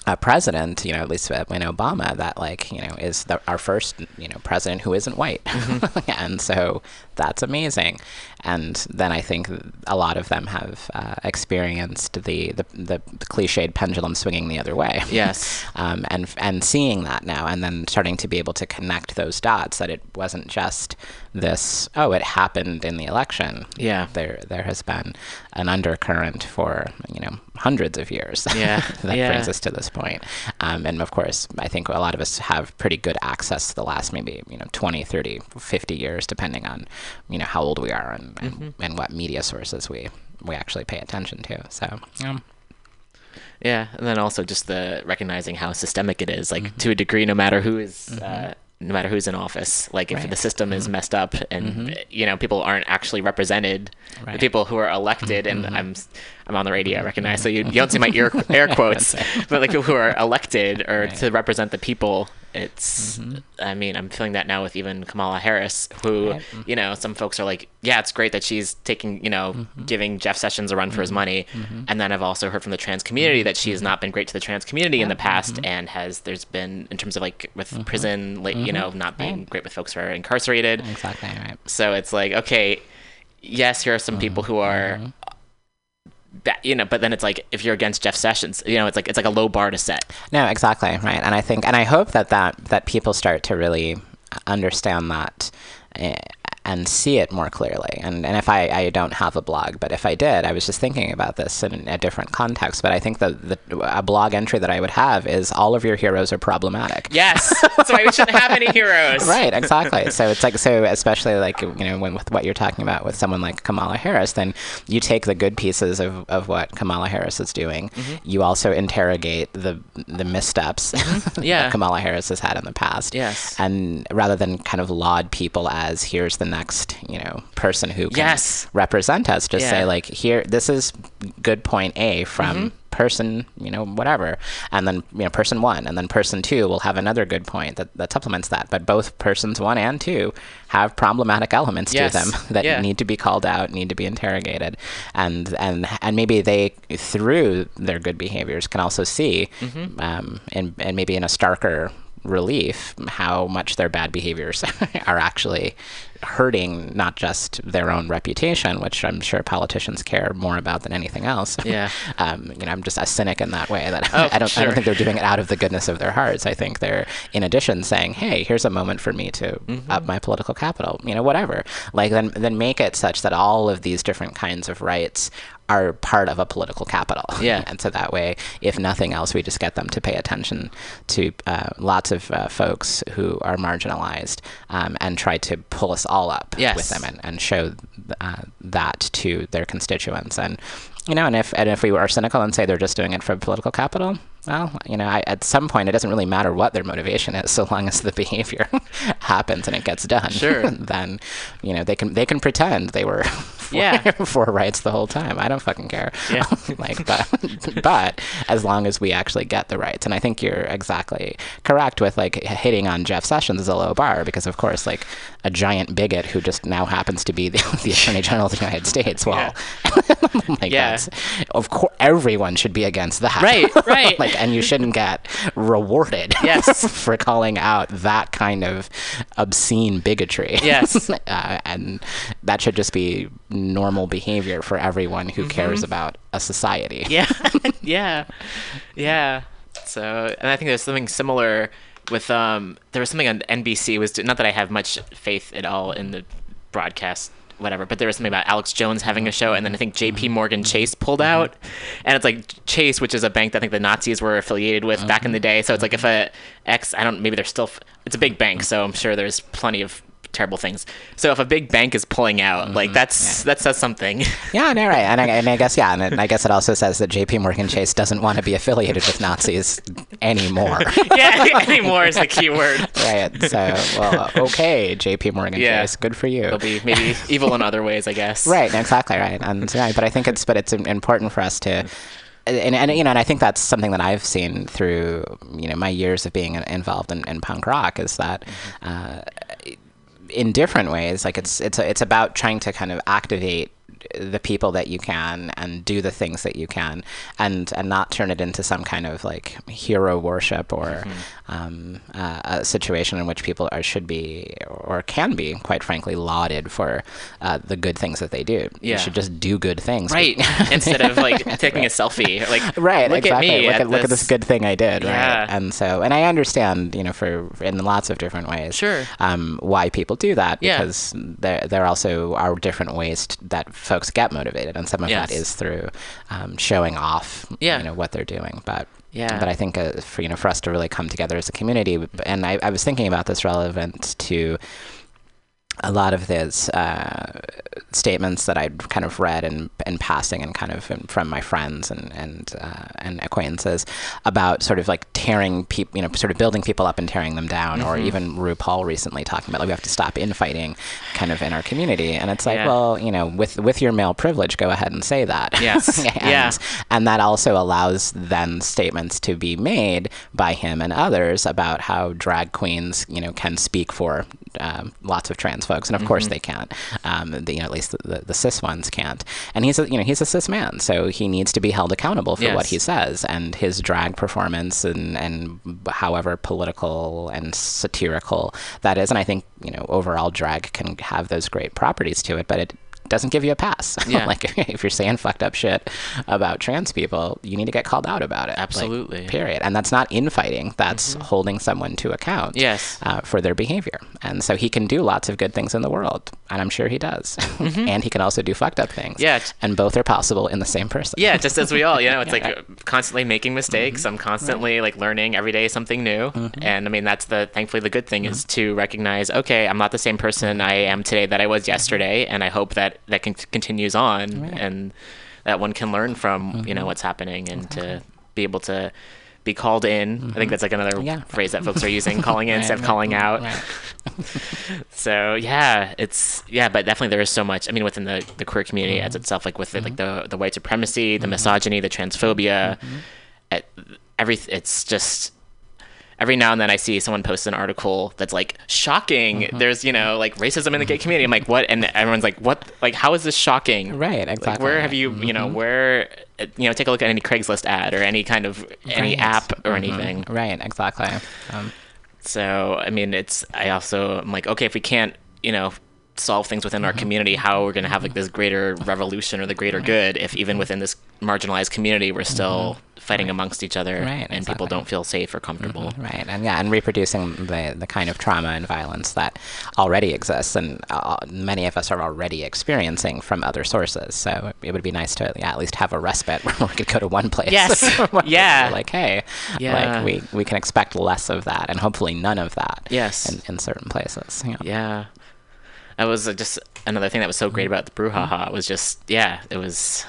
a president, you know, at least when Obama, that like, you know, is the, our first, you know, president who isn't white, mm-hmm. and so that's amazing. And then I think a lot of them have uh, experienced the, the the cliched pendulum swinging the other way. Yes. Um, and and seeing that now, and then starting to be able to connect those dots that it wasn't just this. Oh, it happened in the election. Yeah. There there has been an undercurrent for you know hundreds of years. Yeah, that yeah. brings us to this point. Um, and of course, I think a lot of us have pretty good access to the last maybe, you know, 20, 30, 50 years, depending on, you know, how old we are and, and, Mm-hmm. and what media sources we, we actually pay attention to. So, um, Yeah, and then also just the recognizing how systemic it is, like to a degree, no matter who is, uh, no matter who's in office. Like if Right. the system is messed up and you know people aren't actually represented, right. the people who are elected, and I'm I'm on the radio, I recognize, so you, you don't see my ear air quotes, but like people who are elected or to represent the people. It's, mm-hmm. I mean, I'm feeling that now with even Kamala Harris, who, Right. you know, some folks are like, yeah, it's great that she's taking, you know, mm-hmm. giving Jeff Sessions a run for his mm-hmm. money. And then I've also heard from the trans community that she has not been great to the trans community in the past and has, there's been, in terms of like with prison, like, you know, not being great with folks who are incarcerated. exactly right. So it's like, okay, yes, here are some people who are, you know, but then it's like, if you're against Jeff Sessions, you know, it's like, it's like a low bar to set. No, exactly right, and I think, and I hope that that that people start to really understand that. Eh, And see it more clearly. And and if I, I don't have a blog, but if I did, I was just thinking about this in a different context. But I think that the, a blog entry that I would have is all of your heroes are problematic. Yes. so we shouldn't have any heroes. Right, exactly. so it's like so, especially like you know, when with what you're talking about with someone like Kamala Harris, then you take the good pieces of, of what Kamala Harris is doing. Mm-hmm. You also interrogate the the missteps mm-hmm. Yeah. that Kamala Harris has had in the past. Yes. and rather than kind of laud people as here's the next you know person who can Yes. represent us, just Yeah. Mm-hmm. say like here this is good point A from. Person, you know, whatever, and then you know, person one, and then person two will have another good point that, that supplements that. But both persons one and two have problematic elements Yes. to them that Yeah. need to be called out, need to be interrogated, and and and maybe they through their good behaviors can also see, Mm-hmm. um, and and maybe in a starker relief how much their bad behaviors are actually hurting not just their own reputation, which I'm sure politicians care more about than anything else. Yeah. um, you know, I'm just a cynic in that way that Oh, I don't I don't think they're doing it out of the goodness of their hearts. I think they're in addition saying, "Hey, here's a moment for me to Mm-hmm. up my political capital." You know, whatever. Like then then make it such that all of these different kinds of rights are part of a political capital. Yeah. and so that way, if nothing else, we just get them to pay attention to uh, lots of uh, folks who are marginalized um, and try to pull us all up Yes. with them and, and show uh, that to their constituents. And you know, and if and if we are cynical and say they're just doing it for political capital, well, you know, I, at some point it doesn't really matter what their motivation is, so long as the behavior happens and it gets done. Sure. then, you know, they can they can pretend they were for, Yeah. for rights the whole time. I don't fucking care. Yeah. like, but but as long as we actually get the rights, and I think you're exactly correct with like hitting on Jeff Sessions as a low bar because of course like a giant bigot who just now happens to be the, the Attorney General of the United States. Well, oh like Yeah. that's of course everyone should be against that. Right, right. like, and you shouldn't get rewarded. Yes. for calling out that kind of obscene bigotry. Yes. uh, and that should just be normal behavior for everyone who cares about a society. yeah yeah yeah so and i think there's something similar with um there was something on nbc was not that i have much faith at all in the broadcast whatever but there was something about alex jones having a show and then i think jp mm-hmm. morgan chase pulled mm-hmm. out. And it's like chase which is a bank that i think the nazis were affiliated with back in the mm-hmm. day. So it's like if a ex i don't maybe they're still it's a big bank so i'm sure there's plenty of terrible things so if a big bank is pulling out like that's that says something Yeah, no, right. And I, and I guess, yeah, and I guess it also says that JP Morgan Chase doesn't want to be affiliated with Nazis anymore. yeah anymore is the key word right. So, well, okay, JP Morgan Yeah. Chase, good for you. They'll be maybe evil in other ways, I guess. Right, exactly right. And yeah, but I think it's but it's important for us to and, and you know, and I think that's something that I've seen through you know my years of being involved in, in punk rock is that uh, in different ways, like it's it's it's about trying to kind of activate the people that you can and do the things that you can and and not turn it into some kind of like hero worship or mm-hmm. Um, uh, a situation in which people are should be or can be quite frankly lauded for uh, the good things that they do Yeah. you should just do good things Right. Instead of like taking a selfie, like right look exactly at me. look at, look at this good thing i did Yeah. right and so and i understand you know for in lots of different ways Sure. um, why people do that Yeah. because there there also are different ways t- that folks get motivated and some of that Yes. is through um, showing off Yeah. you know what they're doing but Yeah. but I think uh, for you know for us to really come together as a community, and I, I was thinking about this relevant to a lot of these uh, statements that I'd kind of read and in passing and kind of in, from my friends and and uh, and acquaintances about sort of like tearing people, you know, sort of building people up and tearing them down, or Mm-hmm. even RuPaul recently talking about like we have to stop infighting, kind of in our community, and it's like, Yeah. well, you know, with with your male privilege, go ahead and say that. Yes. and, Yeah. and that also allows then statements to be made by him and others about how drag queens, you know, can speak for um, lots of trans folks, and of course Mm-hmm. they can't. Um, the, you know, at least the, the, the cis ones can't. And he's a you know he's a cis man, so he needs to be held accountable for what he says and his drag performance and and however political and satirical that is. And I think you know overall drag can have those great properties to it, but it doesn't give you a pass. Yeah. like if you're saying fucked up shit about trans people, you need to get called out about it. Absolutely. Mm-hmm. period. And that's not infighting. That's holding someone to account. Yes. Uh, for their behavior. And so he can do lots of good things in the world, and I'm sure he does. and he can also do fucked up things. Mm-hmm. Yeah. And both are possible in the same person. Yeah, just as we all, you know, it's like right. uh, constantly making mistakes. Mm-hmm. I'm constantly like learning every day something new. And I mean, that's the thankfully the good thing Mm-hmm. is to recognize, okay, I'm not the same person I am today that I was yesterday, and I hope that that con- continues on and that one can learn from, you Mm-hmm. know, what's happening and to be able to be called in. I think mm-hmm. that's like another Mm-hmm. Yeah. phrase that folks are using, calling in instead of Right, calling mm-hmm. out. Right. So yeah, it's yeah, but definitely there is so much. I mean, within the, the queer community as mm-hmm. itself, like with the, like the the white supremacy, the misogyny, the transphobia, at every it's just every now and then I see someone post an article that's like shocking. Mm-hmm. There's you know like racism in the gay mm-hmm. community. I'm like what, and everyone's like what, like how is this shocking? Right, Like exactly. where have you you know mm-hmm. where uh, you know take a look at any Craigslist ad or any kind of any Right. app or anything. Right, exactly. Um, So I mean, it's I also I'm like, okay, if we can't, you know, solve things within our community, how are we going to have like this greater revolution or the greater good if even within this marginalized community we're still fighting amongst each other Right, and people don't feel safe or comfortable. Mm-hmm, right, and yeah, and reproducing the the kind of trauma and violence that already exists, and uh, many of us are already experiencing from other sources. So it would be nice to yeah, at least have a respite where we could go to one place. Yes. Yeah. Like hey, Yeah. like we we can expect less of that, and hopefully none of that. Yes. In, in certain places. Yeah. Yeah. That was just another thing that was so great mm-hmm. about the brouhaha mm-hmm. was just yeah, it was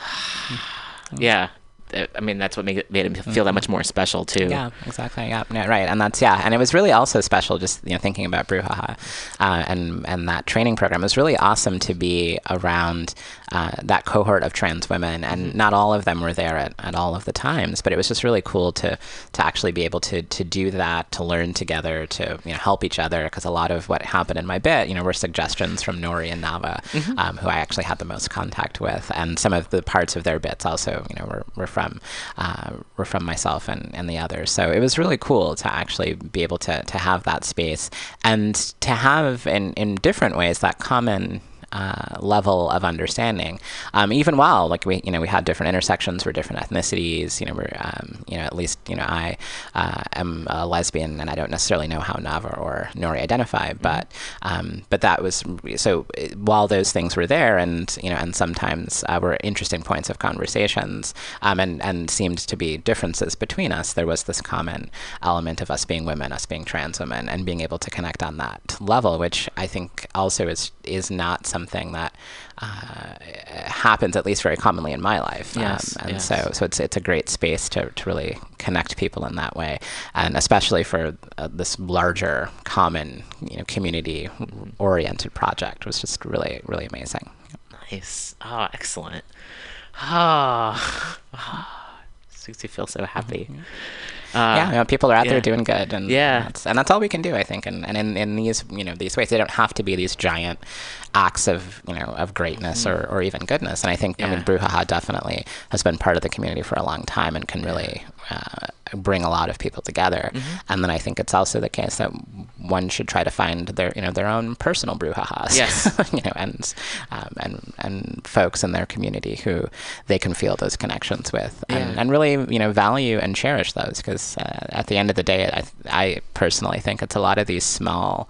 yeah. I- I mean, that's what made it, made it feel that much more special too. Yeah, exactly. Yeah, yeah, right. And that's yeah, and it was really also special. Just you know, thinking about Brouhaha uh, and and that training program it was really awesome to be around uh, that cohort of trans women, and not all of them were there at, at all of the times, but it was just really cool to to actually be able to to do that, to learn together, to you know help each other, because a lot of what happened in my bit, you know, were suggestions from Nori and Nava, um, who I actually had the most contact with, and some of the parts of their bits also, you know, were, were from uh, were from myself and, and the others. So it was really cool to actually be able to to have that space and to have in in different ways that common uh, level of understanding. Um, even while like we you know we had different intersections, we're different ethnicities. You know we're um, you know at least you know I uh, am a lesbian and I don't necessarily know how Nava or Nori identify, but um, but that was so while those things were there and you know and sometimes uh, were interesting points of conversations um, and and seemed to be differences between us. There was this common element of us being women, us being trans women, and being able to connect on that level, which I think also is is not something that uh, happens at least very commonly in my life. Yes, um, and yes. so so it's it's a great space to to really connect people in that way, and especially for uh, this larger common you know community oriented project was just really really amazing. Nice. Oh, excellent. Ah, makes me feel so happy. Uh, yeah, you know, people are out yeah. there doing good, and Yeah. that's, and that's all we can do, I think. And, and in, in these you know these ways, they don't have to be these giant acts of you know of greatness or, or even goodness. And I think I mean Mm-hmm. Yeah. Brouhaha definitely has been part of the community for a long time and can really uh, bring a lot of people together. Mm-hmm. And then I think it's also the case that one should try to find their you know their own personal brouhahas. Yes. you know, and um, and and folks in their community who they can feel those connections with, and, Yeah. and really you know value and cherish those because uh, at the end of the day, I I personally think it's a lot of these small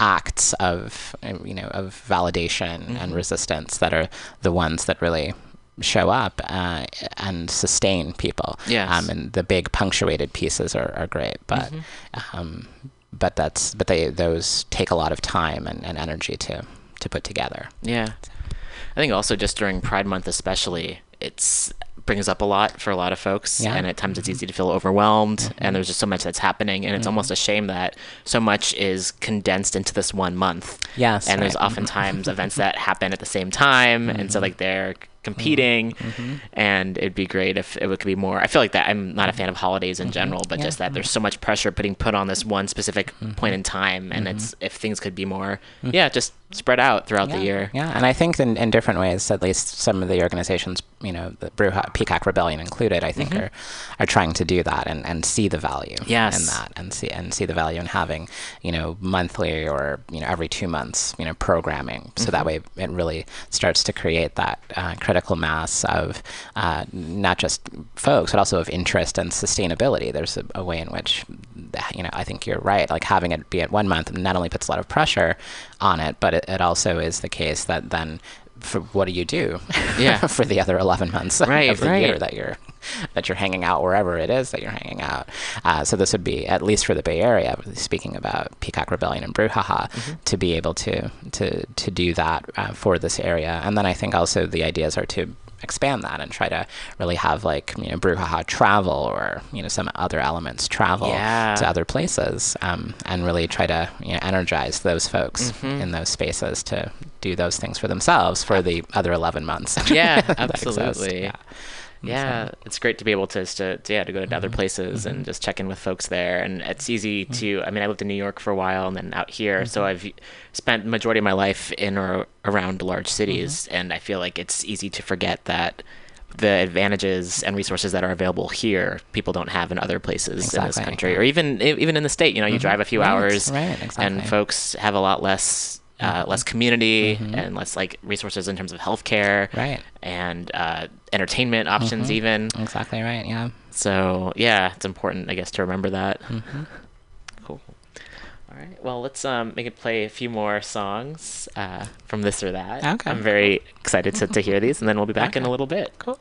acts of you know of validation Mm-hmm. and resistance that are the ones that really show up uh, and sustain people. Yes. Um, and the big punctuated pieces are, are great, but Mm-hmm. um, but that's but they those take a lot of time and, and energy to to put together. Yeah. I think also just during Pride Month, especially, it's brings up a lot for a lot of folks, Yeah. and at times it's easy to feel overwhelmed, and there's just so much that's happening, and it's almost a shame that so much is condensed into this one month. Yes, and there's oftentimes events that happen at the same time, and so like they're competing, mm-hmm. Mm-hmm. and it'd be great if it could be more. I feel like that I'm not a fan of holidays in mm-hmm. general, but just that there's so much pressure putting put on this one specific point in time, and it's if things could be more, yeah, just spread out throughout the year. Yeah, and I think in, in different ways, at least some of the organizations, you know, the Bruja, Peacock Rebellion included, I think are, are trying to do that and, and see the value Mm-hmm. Yes. in that and see and see the value in having, you know, monthly or, you know, every two months, you know, programming. So Mm-hmm. that way it really starts to create that uh, critical mass of uh, not just folks, but also of interest and sustainability. There's a, a way in which, you know, I think you're right. Like having it be at one month not only puts a lot of pressure on it, but it, it also is the case that then for what do you do Yeah. for the other 11 months Right, of the year that you're that you're hanging out wherever it is that you're hanging out uh, so this would be at least for the bay area speaking about peacock rebellion and brouhaha Mm-hmm. to be able to to to do that uh, for this area and then i think also the ideas are to expand that and try to really have like you know brouhaha travel or you know some other elements travel Yeah. to other places um, and really try to you know energize those folks Mm-hmm. in those spaces to do those things for themselves for the other 11 months Yeah, absolutely. Yeah. Yeah, it's great to be able to, to, to yeah to go to other mm-hmm. places and mm-hmm. just check in with folks there. And it's easy mm-hmm. to. I mean, I lived in New York for a while and then out here, so I've spent majority of my life in or around large cities, and I feel like it's easy to forget that the advantages and resources that are available here people don't have in other places in this country or even even in the state. You know you drive a few Right, hours right, exactly. and folks have a lot less uh, less community and less like resources in terms of healthcare Right. and uh, entertainment options even Exactly right. Yeah. so yeah it's important i guess to remember that Mm-hmm. cool all right well let's um make it play a few more songs uh, from this or that Okay. i'm very excited to, to hear these and then we'll be back in a little bit Cool.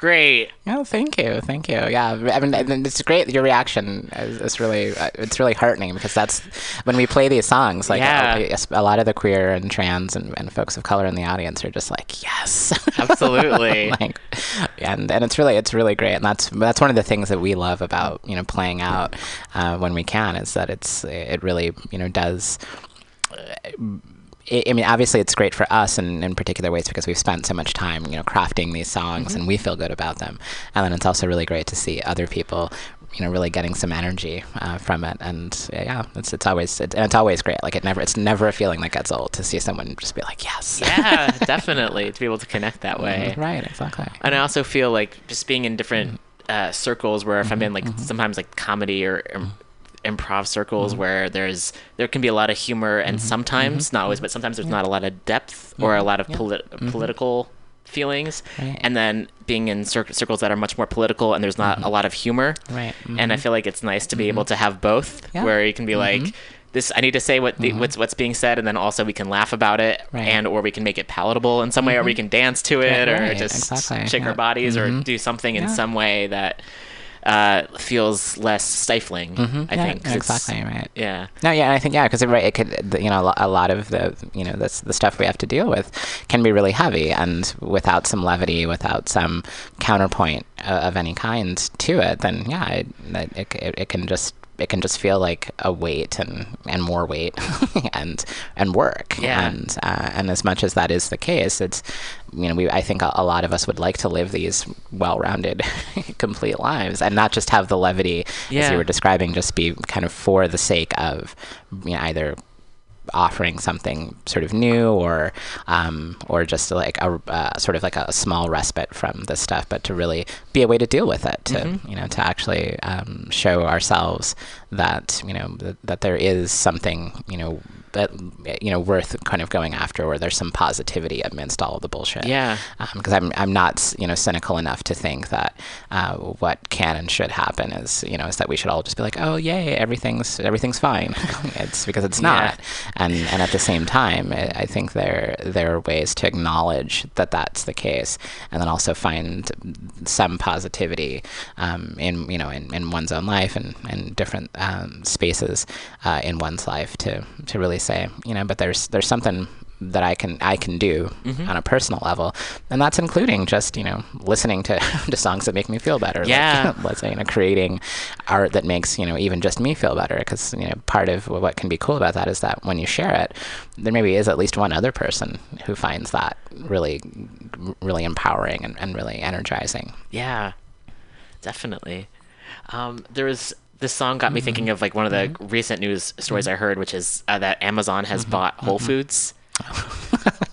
Great Oh, thank you, thank you. Yeah, I mean, it's great. Your reaction is, is really, uh, it's really heartening because that's when we play these songs. Like, Yeah. a, a lot of the queer and trans and, and folks of color in the audience are just like, yes, Absolutely. like, and and it's really, it's really great. And that's that's one of the things that we love about you know playing out uh, when we can is that it's it really you know does. I I mean, obviously, it's great for us in, in particular ways because we've spent so much time, you know, crafting these songs and we feel good about them. And then it's also really great to see other people, you know, really getting some energy uh, from it. And yeah, it's it's always it's, and it's always great. Like it never it's never a feeling that gets old to see someone just be like, yes, yeah definitely to be able to connect that way right, exactly. and I also feel like just being in different uh, circles where if I'm in like sometimes like comedy or um, improv circles mm. where there's there can be a lot of humor and mm-hmm. sometimes mm-hmm. not always but sometimes there's not a lot of depth mm-hmm. or a lot of polit- political feelings. Right. and then being in cir- circles that are much more political and there's not a lot of humor. Right, and I feel like it's nice to be able to have both Yeah. where you can be like this I need to say what the, what's what's being said and then also we can laugh about it Right. and or we can make it palatable in some way or we can dance to it or right, just exactly, shake our yeah. bodies or do something in Yeah. some way that uh, feels less stifling. I Mm-hmm. Yeah, think exactly right. Yeah. No, yeah, I think yeah, because it, right, it could, you know, a a lot of the, you know, this the stuff we have to deal with can be really heavy, and without some levity, without some counterpoint uh, of any kind to it, then yeah, it, it, it, it can just it can just feel like a weight and and more weight and and work Yeah. and uh, and as much as that is the case it's you know we I think a, a lot of us would like to live these well-rounded complete lives and not just have the levity as you were describing just be kind of for the sake of you know, either offering something sort of new or um, or just like a uh, sort of like a small respite from this stuff but to really be a way to deal with it to you know to actually um, show ourselves that you know th- that there is something you know that you know worth kind of going after where there's some positivity amidst all of the bullshit Yeah. because I'm I'm not you know cynical enough to think that uh, what can and should happen is you know is that we should all just be like oh yay everything's everything's fine it's because it's Yeah. not and and at the same time I, I think there there are ways to acknowledge that that's the case and then also find some positivity um, in you know in, in one's own life and and different um, spaces uh, in one's life to to really say you know but there's there's something that I can I can do Mm-hmm. on a personal level, and that's including just you know listening to, to songs that make me feel better. Yeah. Like, let's say you know creating art that makes you know even just me feel better because you know part of what can be cool about that is that when you share it, there maybe is at least one other person who finds that really really empowering and, and really energizing. Yeah, definitely. Um, there was this song got me Mm-hmm. thinking of like one of the recent news stories I heard, which is uh, that Amazon has Mm-hmm. bought Whole Foods.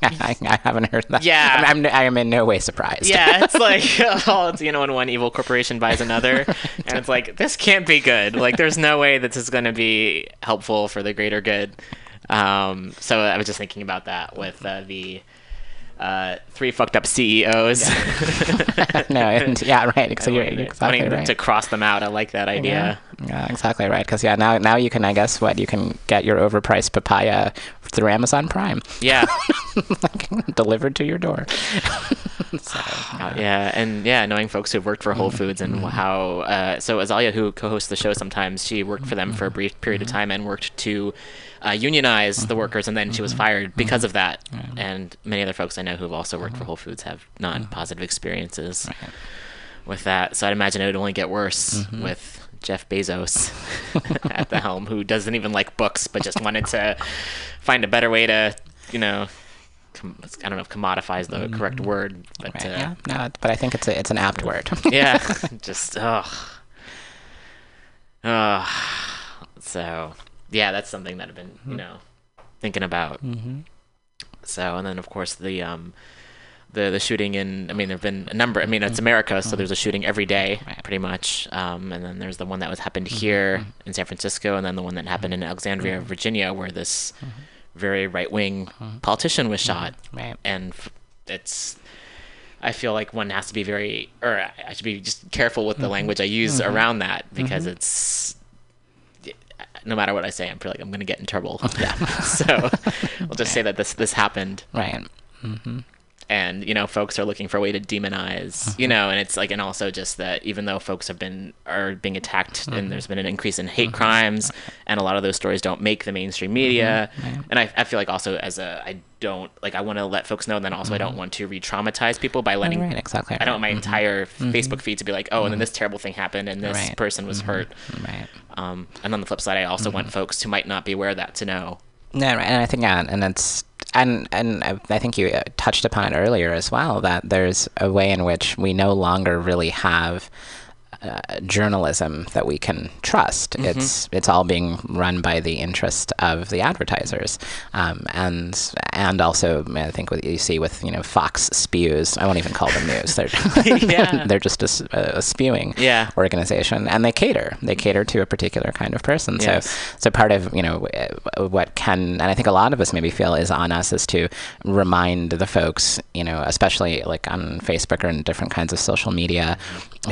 I, I haven't heard that. Yeah. I'm, I'm, I am in no way surprised. Yeah, it's like oh, it's, you know when one evil corporation buys another, and it's like this can't be good. Like there's no way that this is going to be helpful for the greater good. Um, so I was just thinking about that with uh, the uh, three fucked up CEOs. no, and, yeah, right. So you're exactly wanting right. to cross them out. I like that idea. Yeah, yeah exactly right. Because yeah, now now you can, I guess, what you can get your overpriced papaya through Amazon Prime, Yeah. delivered to your door. so, Uh, yeah, and yeah, knowing folks who've worked for Whole Foods and how uh, so Azalea, who co-hosts the show sometimes, she worked for them for a brief period of time and worked to uh, unionize the mm-hmm. workers, and then she was mm-hmm. fired mm-hmm. because of that. And many other folks I know who've also worked for Whole Foods have not positive experiences with that. So I'd imagine it would only get worse with Jeff Bezos at the helm, who doesn't even like books, but just wanted to find a better way to, you know. Com- I don't know if commodify is the correct word, but right, uh, yeah, no, but I think it's a, it's an apt word. yeah, just ugh. Ugh. So yeah, that's something that I've been you hmm. know thinking about. Mm-hmm. So and then of course the um the the shooting in I mean there've been a number. I mean it's mm-hmm. America, so mm-hmm. there's a shooting every day pretty much. Um, and then there's the one that was happened mm-hmm. here in San Francisco, and then the one that happened in Alexandria, Virginia, where this very right wing uh-huh. politician was shot. Right. and f- it's I feel like one has to be very, or I should be just careful with the language I use around that because it's no matter what I say, I'm feel like I'm going to get in trouble. Yeah. so we'll just say that this this happened, Right. Mm-hmm. and you know, folks are looking for a way to demonize, you mm-hmm. know, and it's like, and also just that even though folks have been are being attacked, and mm-hmm. there's been an increase in hate crimes, and a lot of those stories don't make the mainstream media, and I, I feel like also as a I don't like I want to let folks know, and then also I don't mm-hmm. want to re-traumatize people by letting Right. Exactly. I don't want my right. entire mm-hmm. Facebook feed to be like, oh, and then this terrible thing happened, and this Right. person was hurt. Right. Um, and on the flip side, I also want folks who might not be aware of that to know. Yeah, right. And I think, yeah, and it's, and and I I think you uh, touched upon it earlier as well that there's a way in which we no longer really have uh, journalism that we can trust. It's it's all being run by the interest of the advertisers, um, and and also I think what you see with you know Fox spews. I won't even call them news. They're Yeah. they're just a spewing Yeah. organization, and they cater. They cater to a particular kind of person. Yes. So so part of you know what can and I think a lot of us maybe feel is on us is to remind the folks you know especially like on Facebook or in different kinds of social media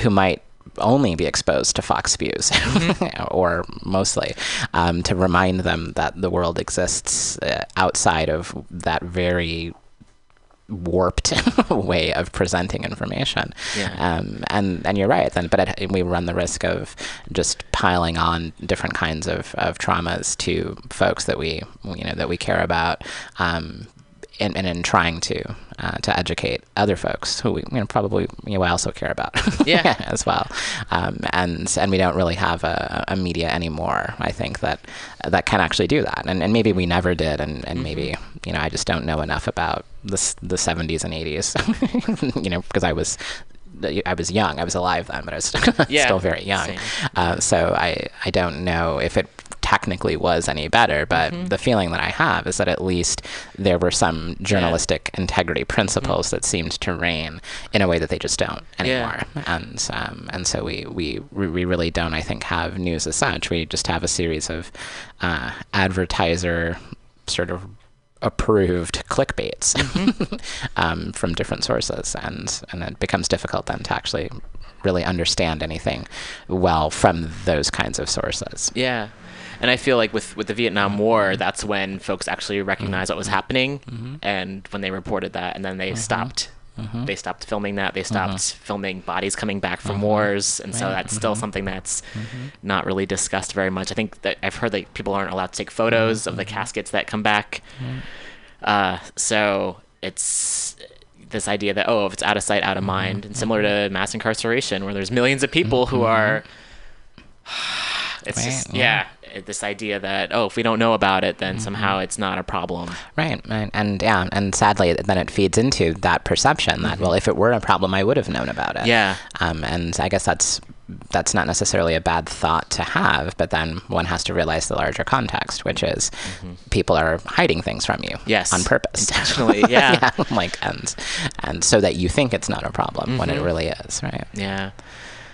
who might only be exposed to Fox views or mostly um, to remind them that the world exists uh, outside of that very warped way of presenting information. Yeah. Um, and and you're right. Then, but it, we run the risk of just piling on different kinds of, of traumas to folks that we you know that we care about. Um, and, and in trying to uh, to educate other folks who we you know, probably you know, I also care about Yeah. as well um, and and we don't really have a, a media anymore I think that that can actually do that and, and maybe we never did and, and maybe you know I just don't know enough about the, the 70s and 80s you know because I was I was young. I was alive then, but I was Yeah, still very young. Uh, so I, I don't know if it technically was any better, but Mm-hmm. the feeling that I have is that at least there were some journalistic integrity principles that seemed to reign in a way that they just don't Mm-hmm. Yeah. anymore. And um, and so we, we we really don't, I think, have news as such. We just have a series of uh, advertiser sort of approved clickbaits Mm-hmm. um, from different sources, and and it becomes difficult then to actually really understand anything well from those kinds of sources. Yeah. And I feel like with, with the Vietnam mm-hmm. War, that's when folks actually recognized what was mm-hmm. happening, mm-hmm. and when they reported that, and then they stopped. They stopped filming that. They stopped filming bodies coming back from wars, and so that's still something that's not really discussed very much. I think that I've heard that people aren't allowed to take photos of the caskets that come back. Uh, so it's this idea that oh, if it's out of sight, out of mind, and similar to mass incarceration, where there's millions of people who are it's just Right, yeah. It- this idea that oh if we don't know about it then mm-hmm. somehow it's not a problem. Right, right, and yeah, and sadly, then it feeds into that perception that mm-hmm. well, if it were a problem, I would have known about it. Yeah. Um, and I guess that's that's not necessarily a bad thought to have, but then one has to realize the larger context, which is mm-hmm. people are hiding things from you, Yes, on purpose, intentionally, yeah. like and and so that you think it's not a problem when it really is, right? yeah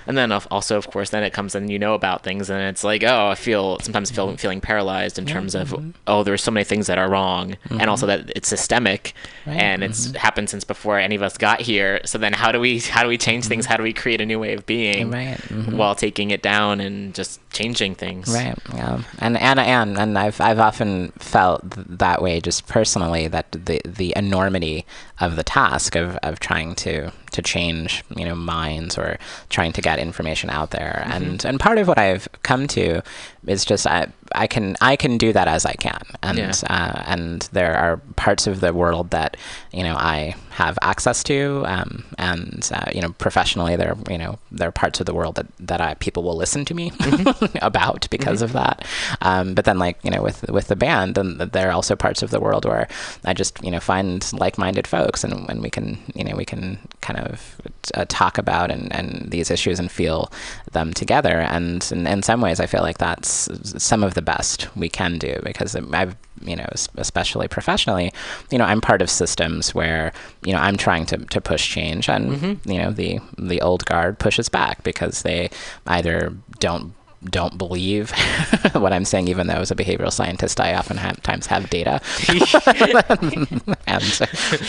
and then also of course then it comes and you know about things and it's like oh i feel sometimes feel mm-hmm. feeling paralyzed in terms of mm-hmm. oh there's so many things that are wrong. And also mm-hmm. that it's systemic and it's happened since before any of us got here. So then how do we how do we change things? How do we create a new way of being Right, while taking it down and just changing things? Right. Yeah. And and and and I've I've often felt that way just personally that the the enormity of the task of, of trying to to change you know minds or trying to get information out there. Mm-hmm. And and part of what I've come to is just I I can I can do that as I can. And Yeah. uh, and there are parts of the world that you know I have access to um, and uh, you know professionally there you know there are parts of the world that that I, people will listen to me about because of that. Um, but then like you know with with the band then there are also parts of the world where I just you know find like-minded folks and when we can you know we can kind of uh, talk about and, and these issues and feel them together. And in, in some ways I feel like that's some of the best we can do because I've you know especially professionally you know I'm part of systems where you know I'm trying to, to push change and mm-hmm. you know the the old guard pushes back because they either don't don't believe what I'm saying, even though as a behavioral scientist, I oftentimes have data. and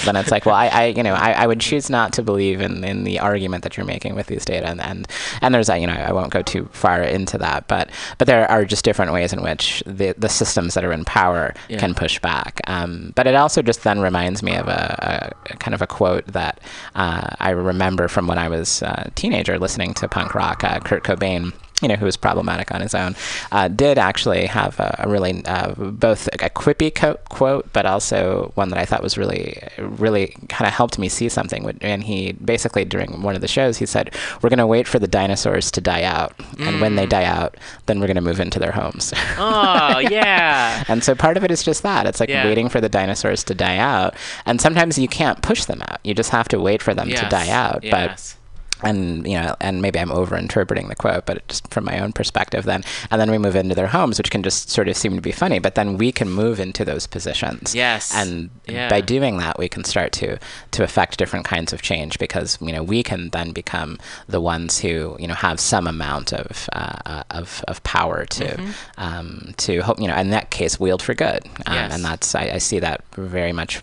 then it's like, well, I, I you know, I, I would choose not to believe in, in the argument that you're making with these data. And, and, and there's, a, you know, I won't go too far into that, but, but there are just different ways in which the, the systems that are in power Yeah. can push back. Um, but it also just then reminds me of a, a kind of a quote that uh, I remember from when I was a teenager listening to punk rock. Uh, Kurt Cobain you know, who was problematic on his own, uh, did actually have a, a really uh, both a quippy co- quote, but also one that I thought was really, really kind of helped me see something. And he basically during one of the shows, he said, "We're going to wait for the dinosaurs to die out, and when they die out, then we're going to move into their homes." oh yeah And so part of it is just that. It's like Yeah. waiting for the dinosaurs to die out. And sometimes you can't push them out. You just have to wait for them to die out. But yes. And you know, and maybe I'm over interpreting the quote, but just from my own perspective, then and then we move into their homes, which can just sort of seem to be funny. But then we can move into those positions, Yes. and Yeah. by doing that, we can start to to affect different kinds of change because you know we can then become the ones who you know have some amount of uh, uh, of of power to Mm-hmm. um, to hope you know in that case wield for good, um, Yes. and that's I, I see that very much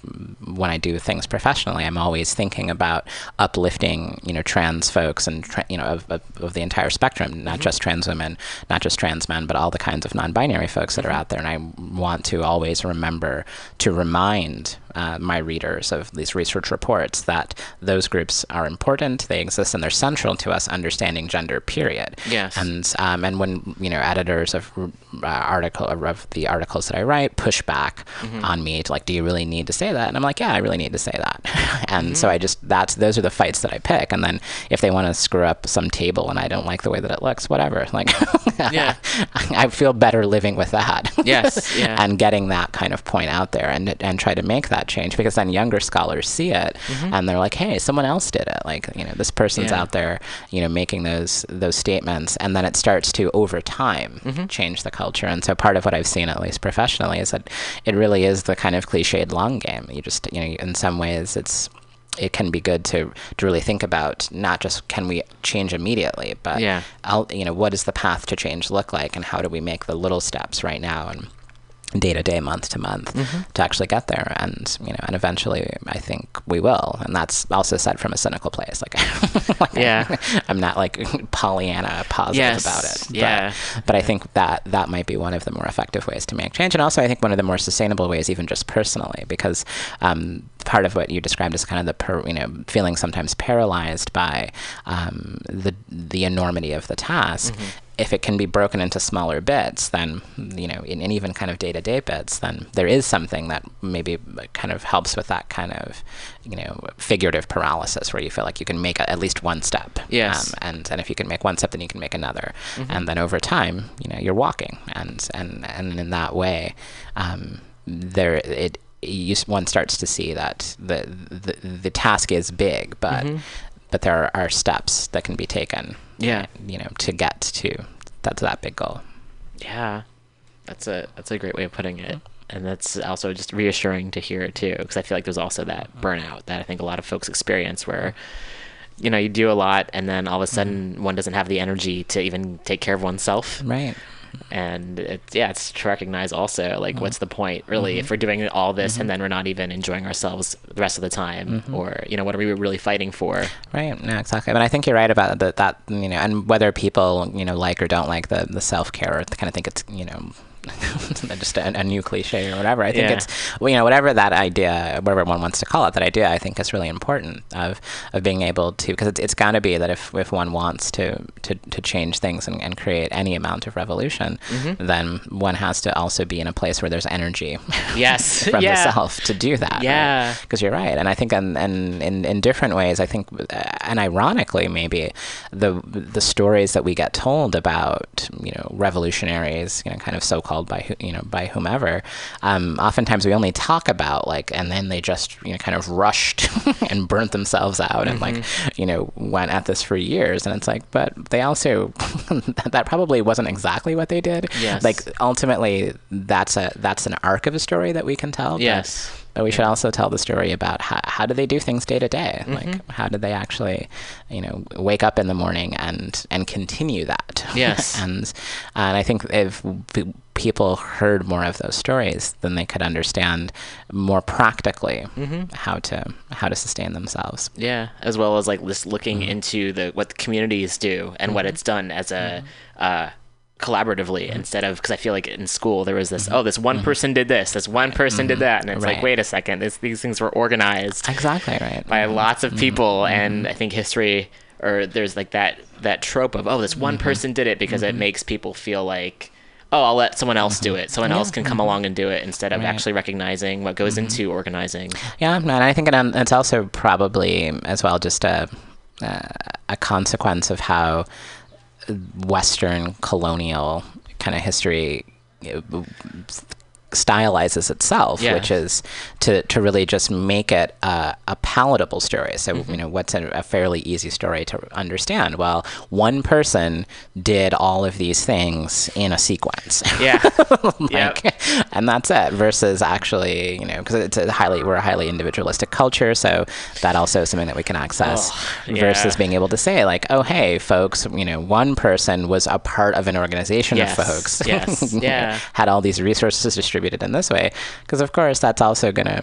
when I do things professionally. I'm always thinking about uplifting, you know, trans folks and you know of, of, of the entire spectrum, not mm-hmm. just trans women, not just trans men, but all the kinds of non-binary folks that are mm-hmm. out there. And I want to always remember to remind uh, my readers of these research reports that those groups are important, they exist, and they're central to us understanding gender. Period. Yes. And um, and when you know editors of uh, article of the articles that I write push back on me to like, do you really need to say that? And I'm like, yeah, I really need to say that. and so I just that's those are the fights that I pick. And then if they want to screw up some table and I don't like the way that it looks, whatever. Like, Yeah. I feel better living with that. Yes, yeah. and getting that kind of point out there and and try to make that change because then younger scholars see it and they're like, hey, someone else did it. Like, you know, this person's Mm-hmm. Yeah. out there, you know, making those those statements, and then it starts to over time Mm-hmm. change the culture. And so part of what I've seen, at least professionally, is that it really is the kind of cliched long game. You just, you know, in some ways, it's it can be good to to really think about not just can we change immediately, but Yeah. I'll, you know, what does the path to change look like, and how do we make the little steps right now and day to day, month to month, Mm-hmm. to actually get there, and you know, and eventually, I think we will. And that's also said from a cynical place, like, like Yeah. I'm not like Pollyanna positive Yes, about it. But, yeah. but I think that that might be one of the more effective ways to make change, and also I think one of the more sustainable ways, even just personally, because um, part of what you described is kind of the per, you know feeling sometimes paralyzed by um, the the enormity of the task. If it can be broken into smaller bits, then you know, in, in even kind of day-to-day bits, then there is something that maybe kind of helps with that kind of, you know, figurative paralysis, where you feel like you can make a, at least one step. Yes. Um, and and if you can make one step, then you can make another, and then over time, you know, you're walking, and and and in that way, um, there it you, one starts to see that the the, the task is big, but but there are, are steps that can be taken. Yeah. you know, to get to that to that big goal. Yeah, that's a that's a great way of putting it, and that's also just reassuring to hear it too, because I feel like there's also that burnout that I think a lot of folks experience, where you know you do a lot, and then all of a mm-hmm. sudden one doesn't have the energy to even take care of oneself, Right. And it's yeah, it's to recognize also like mm-hmm. what's the point really if mm-hmm. we're doing all this and mm-hmm. then we're not even enjoying ourselves the rest of the time, or you know what are we really fighting for? Right. No, exactly. But I think you're right about that. That you know, and whether people you know like or don't like the the self care, or kind of think it's you know. just a, a new cliche or whatever. I think Yeah. it's you know whatever that idea, whatever one wants to call it, that idea I think is really important of of being able to because it's, it's got to be that if, if one wants to to, to change things and, and create any amount of revolution, Mm-hmm. then one has to also be in a place where there's energy Yes, from yeah. the self to do that. Yeah. Because you're right. And I think in, in, in, in different ways, I think, uh, and ironically, maybe the the stories that we get told about, you know, revolutionaries, you know, kind of so called by, who- you know, by whomever, um, oftentimes we only talk about like, and then they just, you know, kind of rushed and burnt themselves out and like, Mm-hmm. you know, went at this for years. And it's like, but they also, that probably wasn't exactly what they did. Yes. Like ultimately, that's a that's an arc of a story that we can tell. but- Yes. But we should also tell the story about how, how do they do things day to day? Mm-hmm. Like how did they actually, you know, wake up in the morning and and continue that? Yes. and and I think if people heard more of those stories, then they could understand more practically Mm-hmm. how to how to sustain themselves. Yeah, as well as like just looking Mm-hmm. into the what the communities do and what it's done as a uh, collaboratively Mm-hmm. instead of because I feel like in school there was this oh this one person did this this one person did that and it's like Mm-hmm. Wait a second this, these things were organized Exactly right. by lots Mm-hmm. of people and I think history or there's like that that trope of oh this one Mm-hmm. person did it because it makes people feel like oh I'll let someone else do it someone else can come along and do it instead of Mm-hmm. Right. actually recognizing what goes into organizing Yeah, and I think um, it's also probably as well just a a consequence of how Western colonial kind of history stylizes itself, Yeah. which is to, to really just make it a, a palatable story. So, Mm-hmm. you know, what's a, a fairly easy story to understand? Well, one person did all of these things in a sequence. yeah like, Yep. and that's it. Versus actually, you know, because it's a highly we're a highly individualistic culture, so that also is something that we can access. Oh, yeah. Versus being able to say like, oh hey, folks, you know, one person was a part of an organization Yes, of folks. yes, yeah. had all these resources distributed in this way, because of course that's also gonna,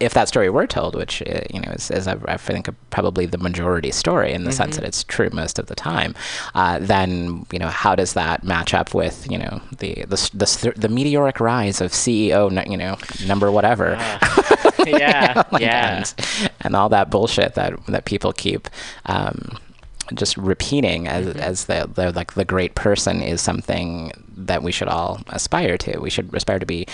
if that story were told, which uh, you know is, is I I think probably the majority story in the sense Mm-hmm. that it's true most of the time, uh, then you know how does that match up with you know the the the, the meteoric rise of CEO, you know number whatever. Yeah, Like, yeah. and, and all that bullshit that that people keep um, just repeating as Mm-hmm. as the, the like the great person is something that we should all aspire to. We should aspire to be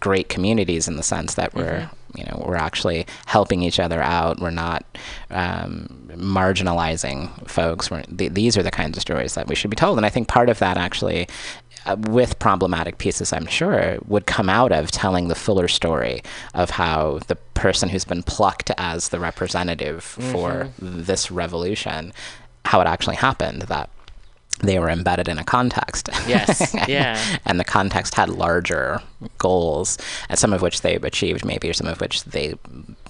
great communities in the sense that we're Mm-hmm. you know we're actually helping each other out. We're not um, marginalizing folks. We're, th- these are the kinds of stories that we should be told. And I think part of that actually uh, with problematic pieces, I'm sure, would come out of telling the fuller story of how the person who's been plucked as the representative for this revolution, how it actually happened, that they were embedded in a context. Yes, yeah. and the context had larger goals, and some of which they've achieved, maybe, or some of which they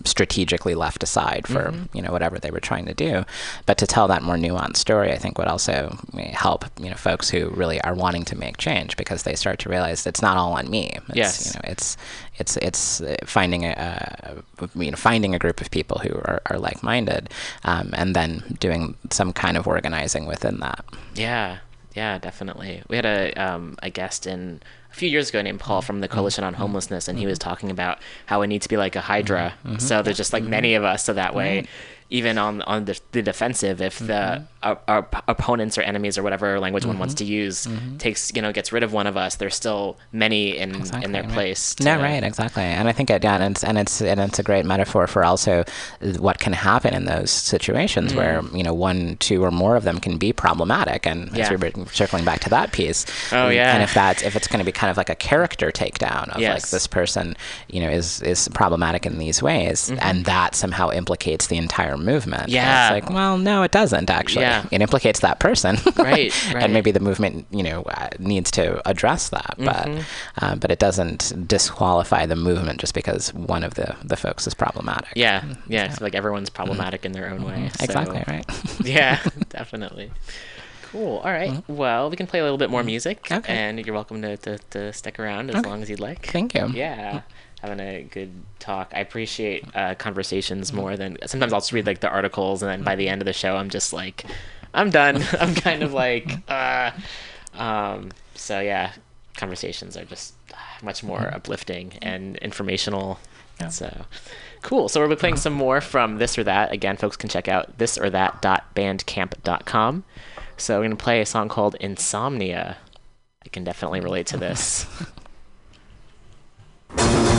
strategically left aside for Mm-hmm. you know whatever they were trying to do. But to tell that more nuanced story, I think would also help you know folks who really are wanting to make change because they start to realize it's not all on me. It's, Yes. you know, it's it's it's uh, finding a, uh, you know finding a group of people who are, are like-minded, um, and then doing some kind of organizing within that. Yeah, yeah, definitely. We had a um, a guest in a few years ago named Paul from the Coalition on Homelessness, and he was talking about how it needs to be like a hydra. Mm-hmm. So there's just like mm-hmm. many of us, so that way, even on on the, the defensive, if the mm-hmm. Our, our opponents or enemies or whatever language one wants to use takes you know gets rid of one of us, there's still many in in their right. place. No, right, exactly, and I think it, yeah, and it's and it's and it's a great metaphor for also what can happen in those situations where you know one, two, or more of them can be problematic, and Mm. Yeah. as we were circling back to that piece, Oh, and- yeah. and if that's if it's going to be kind of like a character takedown of like this person, you know, is is problematic in these ways, and that somehow implicates the entire movement. Mm-hmm. Yeah. it's like, well, no, it doesn't actually. Yeah. It implicates that person, Right, right. and maybe the movement, you know, uh, needs to address that, but Mm-hmm. uh, but it doesn't disqualify the movement just because one of the the folks is problematic. Yeah, yeah. It's like everyone's problematic in their own way. so- exactly right. yeah, definitely. Cool. All right. Well, we can play a little bit more music, Mm-hmm. Okay. and you're welcome to, to, to stick around as Okay. long as you'd like. Thank you. Yeah, having a good talk. I appreciate uh, conversations Mm-hmm. more than sometimes I'll just read like the articles, and then by the end of the show, I'm just like, I'm done. I'm kind of like, uh, um. So yeah, conversations are just much more uplifting and informational. Yeah. So cool. So we'll be playing some more from this or that. Again, folks can check out this or that.bandcamp.com. So we're gonna play a song called Insomnia. I can definitely relate to this.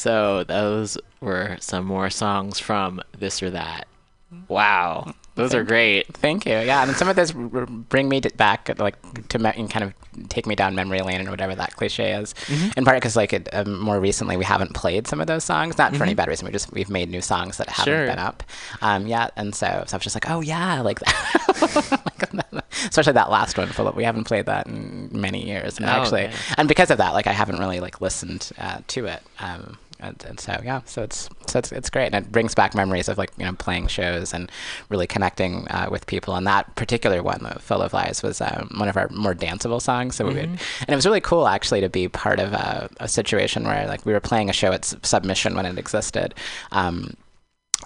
So those were some more songs from this or that. Wow, those are great. Thank you. Yeah, and some of those bring me back, like to me- and kind of take me down memory lane or whatever that cliche is. In part because, like, it, um, more recently we haven't played some of those songs, not for any bad reason. We just we've made new songs that haven't Sure. been up um, yet, and so, so I was just like, oh yeah, like that. Especially that last one, Philip. We haven't played that in many years, and Oh, actually, okay. and because of that, like I haven't really like listened uh, to it. Um, and, and so yeah, so it's so it's, it's great, and it brings back memories of like you know playing shows and really connecting uh, with people. And that particular one, the "Full of Lies," was um, one of our more danceable songs. So we would, and it was really cool actually to be part of a, a situation where like we were playing a show at Submission when it existed. Um,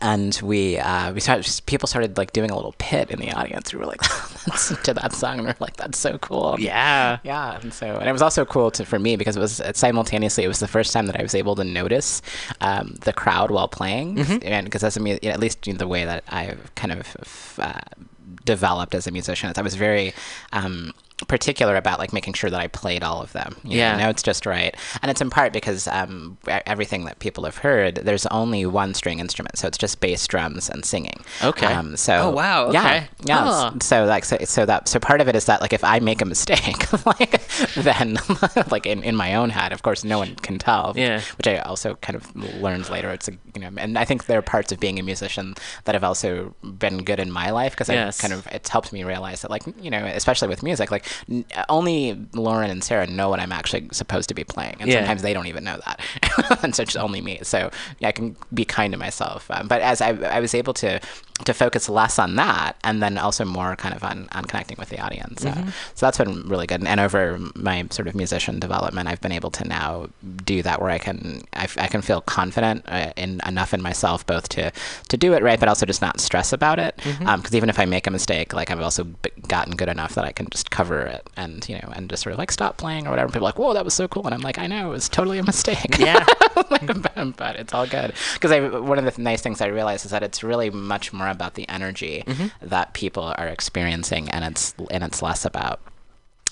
and we uh, we started people started like doing a little pit in the audience. We were like listen to that song, and we are like, that's so cool. Yeah. Yeah, and so and it was also cool to, for me because it was it simultaneously it was the first time that I was able to notice um, the crowd while playing, and because mu- you know, at least the way that I've kind of uh, developed as a musician I was very um, particular about like making sure that I played all of them. You Yeah. know, notes just right, and it's in part because um, everything that people have heard, there's only one string instrument, so it's just bass, drums, and singing. Okay. Um, so Oh, wow, okay. Yeah. Huh. So like so, so that so part of it is that like if I make a mistake, like then like in, in my own head, of course no one can tell. Yeah. Which I also kind of learned later. It's a, you know, and I think there are parts of being a musician that have also been good in my life because Yes. I kind of it's helped me realize that like you know especially with music like only Lauren and Sarah know what I'm actually supposed to be playing, and Yeah. sometimes they don't even know that, and so it's only me. So yeah, I can be kind to myself. Um, but as I, I was able to to focus less on that, and then also more kind of on, on connecting with the audience. So, mm-hmm. so that's been really good. And, and over my sort of musician development, I've been able to now do that where I can I, f- I can feel confident uh, in enough in myself both to to do it right, but also just not stress about it. Mm-hmm. Um, because even if I make a mistake, like I've also b- gotten good enough that I can just cover it and you know and just sort of like stop playing or whatever. People are like, whoa, that was so cool, and I'm like, I know it was totally a mistake. Yeah. like, but, but it's all good because I one of the nice things I realized is that it's really much more about the energy mm-hmm. that people are experiencing, and it's and it's less about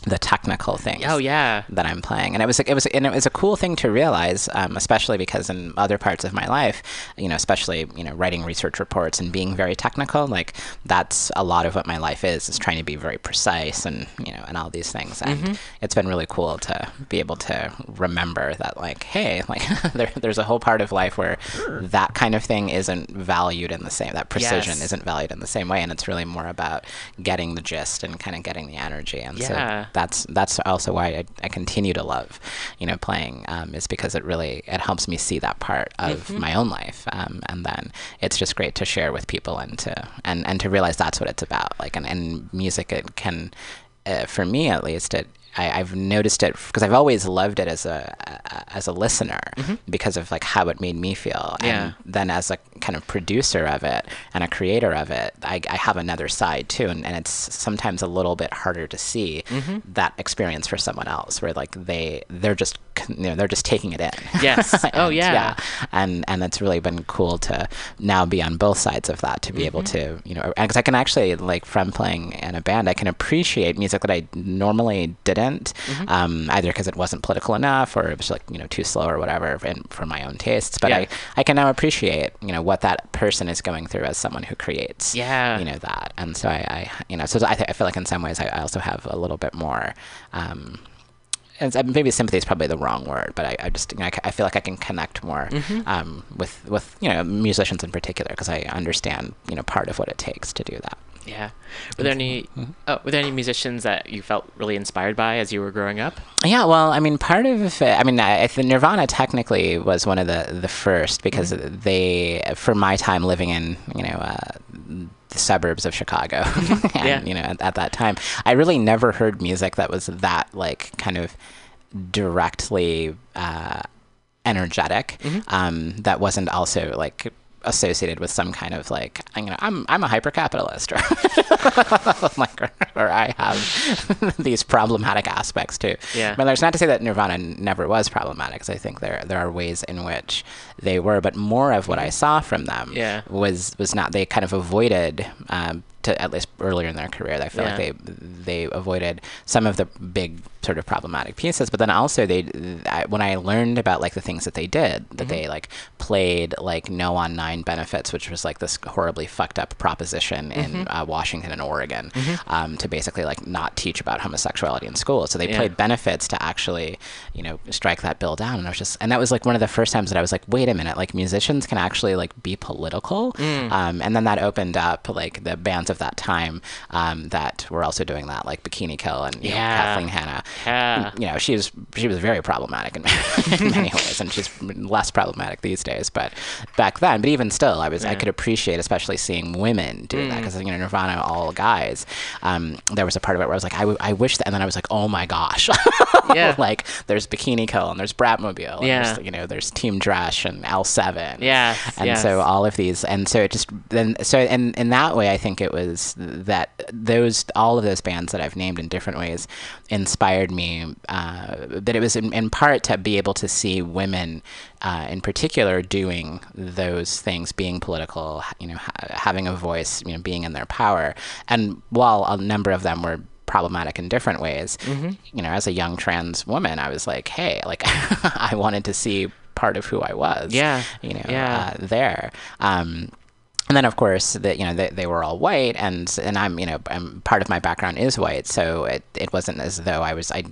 the technical things Oh yeah. that I'm playing, and it was it was and it was a cool thing to realize, um, especially because in other parts of my life, you know, especially you know, writing research reports and being very technical, like that's a lot of what my life is is trying to be very precise and you know and all these things, and it's been really cool to be able to remember that like, hey, like there, there's a whole part of life where that kind of thing isn't valued in the same that precision Yes. isn't valued in the same way, and it's really more about getting the gist and kind of getting the energy, and Yeah. so that's that's also why I, I continue to love you know playing um, is because it really it helps me see that part of my own life um, and then it's just great to share with people and to and, and to realize that's what it's about like and, and music it can uh, for me at least it I, I've noticed it because I've always loved it as a, a as a listener because of like how it made me feel. Yeah. And then as a kind of producer of it and a creator of it, I, I have another side too, and, and it's sometimes a little bit harder to see that experience for someone else, where like they they're just you know they're just taking it in. Yes. Oh, And, yeah. and and it's really been cool to now be on both sides of that to be able Mm-hmm. to you know because I can actually like from playing in a band I can appreciate music that I normally didn't Mm-hmm. um, either because it wasn't political enough or it was like you know too slow or whatever and for my own tastes but Yeah. I I can now appreciate you know what that person is going through as someone who creates Yeah. you know that and so I, I you know so I, th- I feel like in some ways I, I also have a little bit more um, and maybe sympathy is probably the wrong word, but I, I just you know, I, I feel like I can connect more Mm-hmm. um, with with you know musicians in particular because I understand you know part of what it takes to do that. Yeah. Were there any oh, were there any musicians that you felt really inspired by as you were growing up? Yeah, well, I mean, part of it, I mean, I, Nirvana technically was one of the the first because Mm-hmm. they, for my time living in you know. Uh, the suburbs of Chicago, and Yeah. you know, at, at that time, I really never heard music that was that like kind of directly uh, energetic. Um, that wasn't also like associated with some kind of like you know I'm I'm a hyper capitalist or like or, or I have these problematic aspects too. Yeah. But there's not to say that Nirvana never was problematic, because I think there there are ways in which they were, but more of what I saw from them Yeah. was was not they kind of avoided um, to at least earlier in their career. I feel like they they avoided some of the big sort of problematic pieces, but then also they I, when I learned about like the things that they did, that they like played like no on nine benefits, which was like this horribly fucked up proposition in uh, Washington and Oregon um, to basically like not teach about homosexuality in school. So they Yeah. played benefits to actually you know strike that bill down, and I was just and that was like one of the first times that I was like, wait a minute, like musicians can actually like be political, um, and then that opened up like the bands of that time um, that were also doing that, like Bikini Kill and you know, Kathleen Hanna. Yeah. You know, she was she was very problematic in, in many ways, and she's less problematic these days. But back then, but even still, I was I could appreciate, especially seeing women do that because you know Nirvana all guys. Um, there was a part of it where I was like, I, w- I wish that, and then I was like, oh my gosh, Yeah. like there's Bikini Kill and there's Bratmobile, and Yeah. there's, you know, there's Team Dresch and L7, Yes, and yes. so all of these, and so it just then so in in that way, I think it was that those all of those bands that I've named in different ways inspired me. Uh, that it was in, in part to be able to see women, uh, in particular, doing those things, being political, you know, ha- having a voice, you know, being in their power, and while a number of them were problematic in different ways. Mm-hmm. You know, as a young trans woman, I was like, hey, like I wanted to see part of who I was. Yeah. You know, Yeah. uh, there. Um, and then of course that you know they, they were all white and and I'm you know I'm, part of my background is white so it, it wasn't as though I was I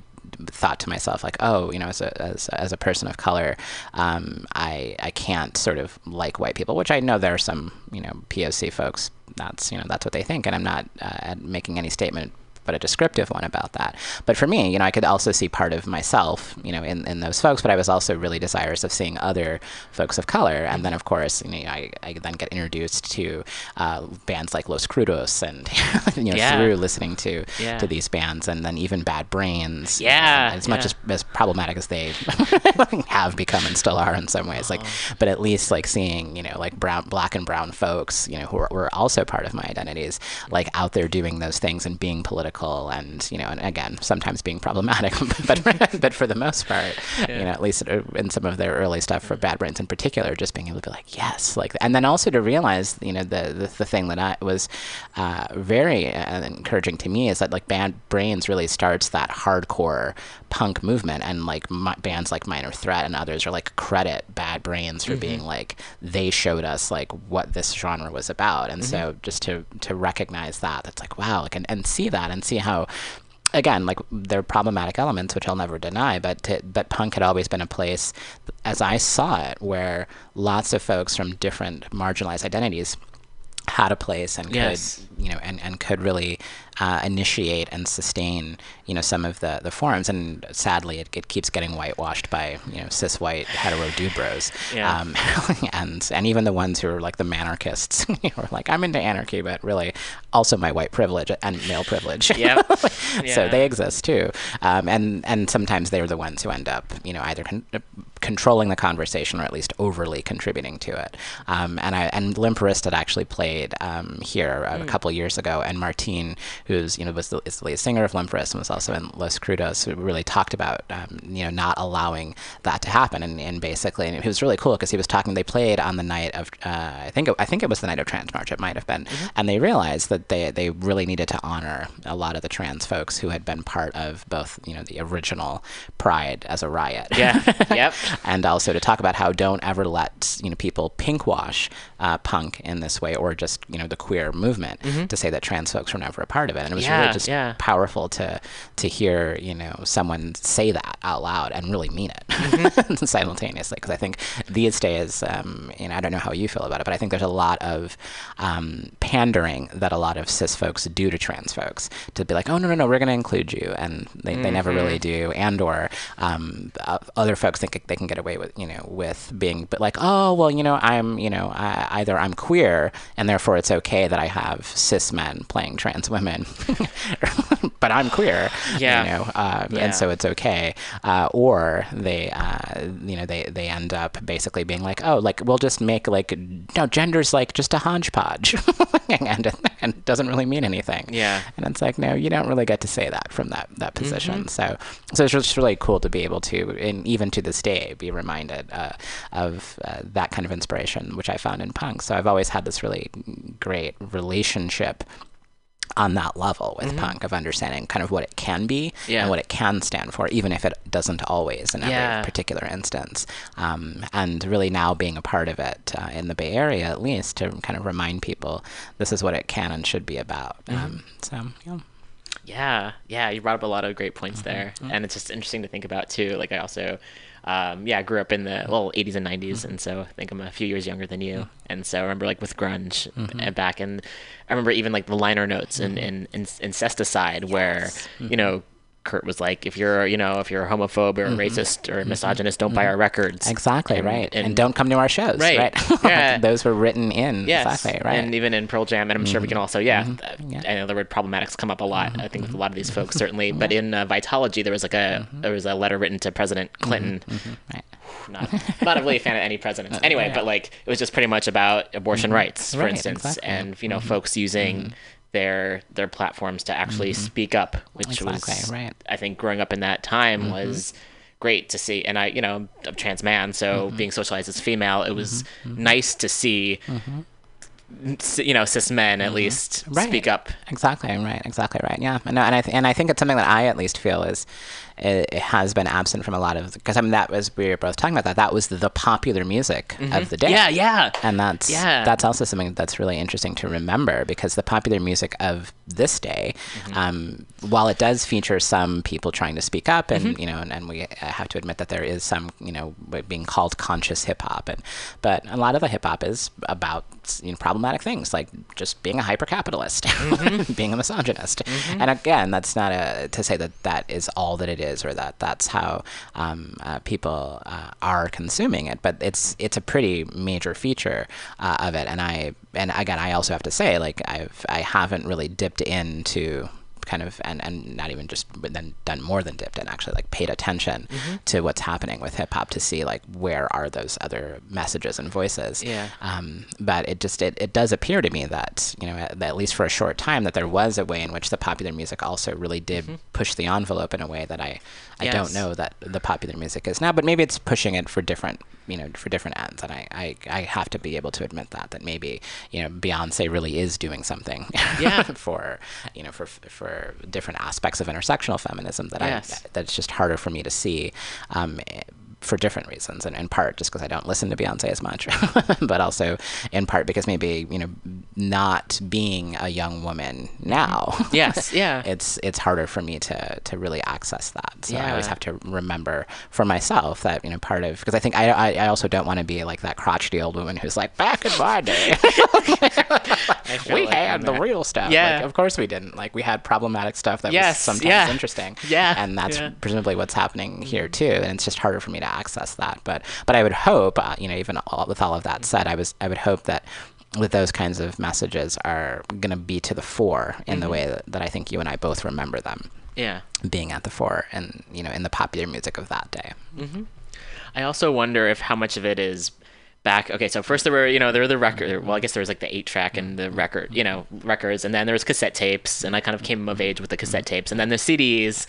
thought to myself like oh you know as a as, as a person of color um, I I can't sort of like white people which I know there are some you know POC folks that's you know that's what they think and I'm not uh, making any statement but a descriptive one about that. But for me, you know, I could also see part of myself, you know, in, in those folks, but I was also really desirous of seeing other folks of color. And then, of course, you know, I, I then get introduced to uh, bands like Los Crudos and, you know, Yeah. through listening to, Yeah. to these bands and then even Bad Brains. Yeah, as much yeah. as, as problematic as they have become and still are in some ways, like, Uh-huh. but at least like seeing, you know, like brown, black and brown folks, you know, who are, were also part of my identities, like out there doing those things and being political and, you know, and again, sometimes being problematic, but, but for the most part, you know, at least in some of their early stuff for Bad Brains in particular, just being able to be like, yes, like, and then also to realize, you know, the, the, the thing that I was uh, very uh, encouraging to me is that like Bad Brains really starts that hardcore punk movement and like bands like Minor Threat and others are like credit Bad Brains for being like they showed us like what this genre was about. And so just to to recognize that that's like wow like and, and see that and see how again like there are problematic elements which I'll never deny but to, but punk had always been a place as I saw it where lots of folks from different marginalized identities had a place and Yes. could you know and, and could really uh, initiate and sustain you know some of the the forums and sadly it, it keeps getting whitewashed by you know cis white hetero dude bros Yeah. um, and and even the ones who are like the manarchists who are like I'm into anarchy but really also my white privilege and male privilege. Yep. so they exist too. Um, and and sometimes they're the ones who end up you know either con- controlling the conversation or at least overly contributing to it. Um, and I and Limp Wrist had actually played um, here a couple years ago and Martine who's you know was the, is the lead singer of Limp Wrist and was also in Los Crudos who really talked about um, you know not allowing that to happen and, and basically and it was really cool because he was talking they played on the night of uh, I think it, I think it was the night of Trans March it might have been and they realized that they they really needed to honor a lot of the trans folks who had been part of both you know the original Pride as a riot Yeah. Yep. and also to talk about how don't ever let you know people pinkwash uh, punk in this way or just you know the queer movement to say that trans folks were never a part of it and it was Mm-hmm. Yeah, really just yeah. powerful to to hear you know someone say that out loud and really mean it Mm-hmm. simultaneously because I think these days um, you know I don't know how you feel about it but I think there's a lot of um, pandering that a lot of cis folks do to trans folks to be like oh no no no we're going to include you and they, they never really Mm-hmm. do and or um, uh, other folks think they can get away with you know with being but like oh well you know I'm you know I, either I'm queer and therefore it's okay that I have cis men playing trans women but I'm queer Yeah. you know uh, Yeah. and so it's okay uh, or they uh, you know they they end up basically being like oh like we'll just make like no gender's like just a hodgepodge and and doesn't really mean anything Yeah. and it's like no you don't really get to say that from that that Mm-hmm. position so so it's just really cool to be able to and even to this day be reminded uh, of uh, that kind of inspiration which I found in punk so I've always had this really great relationship on that level with punk of understanding kind of what it can be Mm-hmm. Yeah. and what it can stand for, even if it doesn't always in every Yeah. particular instance. Um, and really now being a part of it uh, in the Bay Area, at least, to kind of remind people this is what it can and should be about. Mm-hmm. Um, so, yeah. Yeah, yeah, you brought up a lot of great points Mm-hmm. there, and it's just interesting to think about too. Like I also, um, yeah, I grew up in the well 80s and 90s, Mm-hmm. and so I think I'm a few years younger than you, and so I remember like with grunge Mm-hmm. and back in, I remember even like the liner notes in in, in Incesticide where Mm-hmm. you know. Kurt was like, if you're, you know, if you're a homophobe or a racist or a misogynist, don't buy our records. Mm-hmm. Exactly, And- right. And, and- don't come to our shows, Right. right? Yeah. Those were written in. Yes, Exactly, right. Mm-hmm. and even in Pearl Jam, and I'm sure we can also, yeah, uh, Yeah. Mm-hmm. I know the word problematics come up a lot. I think with a lot of these folks certainly, but in uh, Vitalogy, there was like a Mm-hmm. there was a letter written to President Clinton. right. Not not really a fan of any presidents. Anyway, but like it was just pretty much about abortion rights, for Mm-hmm. Right, instance, exactly. Mm-hmm. and you know, folks using. Their their platforms to actually mm-hmm. speak up, which was right. I think growing up in that time mm-hmm. was great to see. And I, you know, I'm a trans man, so mm-hmm. being socialized as female, it was nice to see, s- you know, cis men at least Right. speak up. Exactly right. Exactly right. Yeah, and and I th- and I think it's something that I at least feel is it, it has been absent from a lot of because I mean that was we were both talking about that that was the, popular music of the day. Mm-hmm. Yeah, yeah. And that's Yeah. that's also something that's really interesting to remember because the popular music of this day, Mm-hmm. um, while it does feature some people trying to speak up, and Mm-hmm. you know, and, and we have to admit that there is some, you know, being called conscious hip hop, and but a lot of the hip hop is about you know problematic things like just being a hyper capitalist, Mm-hmm. being a misogynist, and again, that's not a to say that that is all that it is or that that's how um, uh, people uh, are consuming it, but it's it's a pretty major feature uh, of it, and I and again, I also have to say like I've I haven't really dipped into kind of and, and not even just but then done more than dipped and actually like paid attention Mm-hmm. to what's happening with hip hop to see like where are those other messages and voices Yeah. um, but it just it, it does appear to me that you know at, at least for a short time that there was a way in which the popular music also really did push the envelope in a way that I I Yes. don't know that the popular music is now but maybe it's pushing it for different you know for different ends and I, I, I have to be able to admit that that maybe you know Beyonce really is doing something Yeah. for you know for for different aspects of intersectional feminism that Yes. I that's just harder for me to see um, for different reasons and in part just because I don't listen to Beyonce as much but also in part because maybe you know not being a young woman now Yes, yeah. it's it's harder for me to to really access that so I always have to remember for myself that you know part of because I think I, I I also don't want to be like that crotchety old woman who's like back in my day we like had the real stuff Yeah. like, of course we didn't like we had problematic stuff that Yes, was sometimes yeah. interesting Yeah, and that's yeah. presumably what's happening here too and it's just harder for me to access that but but I would hope uh, you know even all, with all of that said I was I would hope that that those kinds of messages are going to be to the fore in the Mm-hmm. way that, that I think you and I both remember them Yeah. being at the fore and you know in the popular music of that day I also wonder if how much of it is back. Okay, so first there were, you know, there were the record. Well, I guess there was like the eight track and the record, you know, records, and then there was cassette tapes, and I kind of came of age with the cassette tapes, and then the CDs,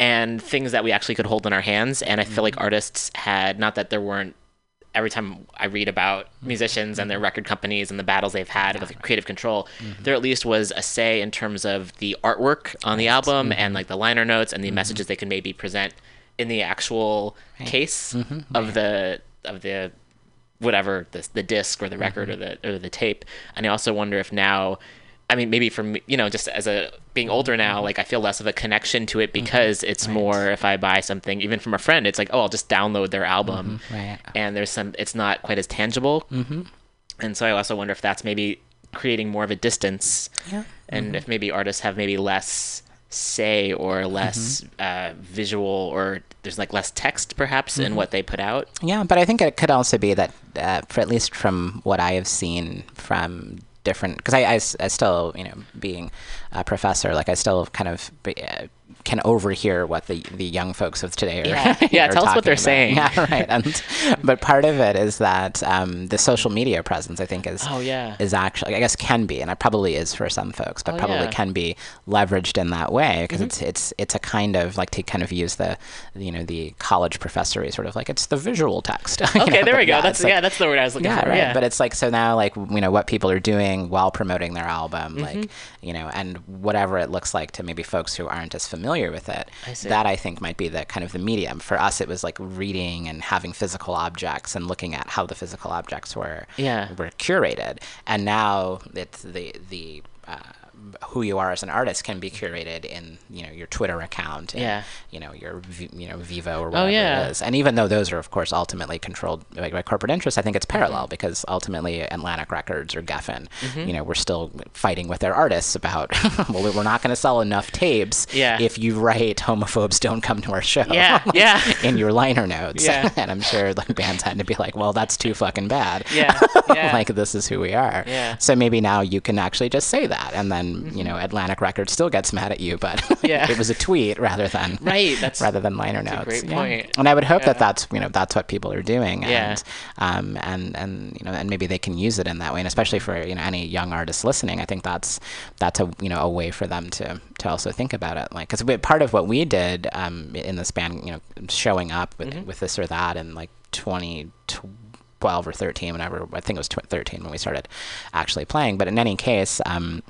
and things that we actually could hold in our hands. And I feel like mm-hmm. artists had not that there weren't. Every time I read about mm-hmm. musicians and their record companies and the battles they've had with creative control, mm-hmm. there at least was a say in terms of the artwork on the album and like the liner notes and the messages they could maybe present in the actual case of the of the whatever the the disc or the record or the or the tape. And I also wonder if now, I mean, maybe from you know just as a being older now, like I feel less of a connection to it because it's more if I buy something even from a friend, it's like oh I'll just download their album, right. And there's some it's not quite as tangible. Mm-hmm. And so I also wonder if that's maybe creating more of a distance, yeah. And if maybe artists have maybe less say or less uh, visual or there's like less text perhaps in what they put out. Yeah, but I think it could also be that, uh, for at least from what I have seen from different, because I, I still, you know, being a professor, like I still kind of uh, can overhear what the the young folks of today are. Yeah. Yeah, are tell us what they're about. saying. Yeah, right. And but part of it is that um, the social media presence, I think, is Oh, yeah. is actually I guess can be, and it probably is for some folks, but Oh, probably yeah. Mm-hmm. can be leveraged in that way because it's it's it's a kind of like to kind of use the you know the college professory sort of like it's the visual text. Okay, know, there we go. yeah, that's like- yeah, that's the word I was looking yeah, for. right. Yeah. But it's like so now, like you know, what people are doing while promoting their album, Mm-hmm. like you know, and whatever it looks like to maybe folks who aren't as familiar with it. I see. That I think might be the kind of the medium for us. It was like reading and having physical objects and looking at how the physical objects were Yeah. were curated, and now it's the the. Uh, who you are as an artist can be curated in you know your Twitter account, and, Yeah. you know your you know Vevo or whatever yeah. it is. And even though those are of course ultimately controlled by, by corporate interests, I think it's parallel Mm-hmm. because ultimately Atlantic Records or Geffen, you know, we're still fighting with their artists about well, we're not going to sell enough tapes Yeah. if you write homophobes don't come to our show. Yeah, yeah. in your liner notes. Yeah. and I'm sure like bands had to be like, well, that's too fucking bad. Yeah, yeah. like this is who we are. Yeah. So maybe now you can actually just say that, and then you know Atlantic Records still gets mad at you, but Mm-hmm. Yeah. it was a tweet rather than Right, that's- rather than liner notes. great yeah. point. And I would hope that that's you know that's what people are doing, Yeah. and um and and you know and maybe they can use it in that way, and especially for you know any young artists listening, I think that's that's a you know a way for them to to also think about it, like because part of what we did um in this band, you know, showing up with Mm-hmm. with this or that, and like twenty. 12 or 13 whenever i think it was 13 when we started actually playing but in any case um,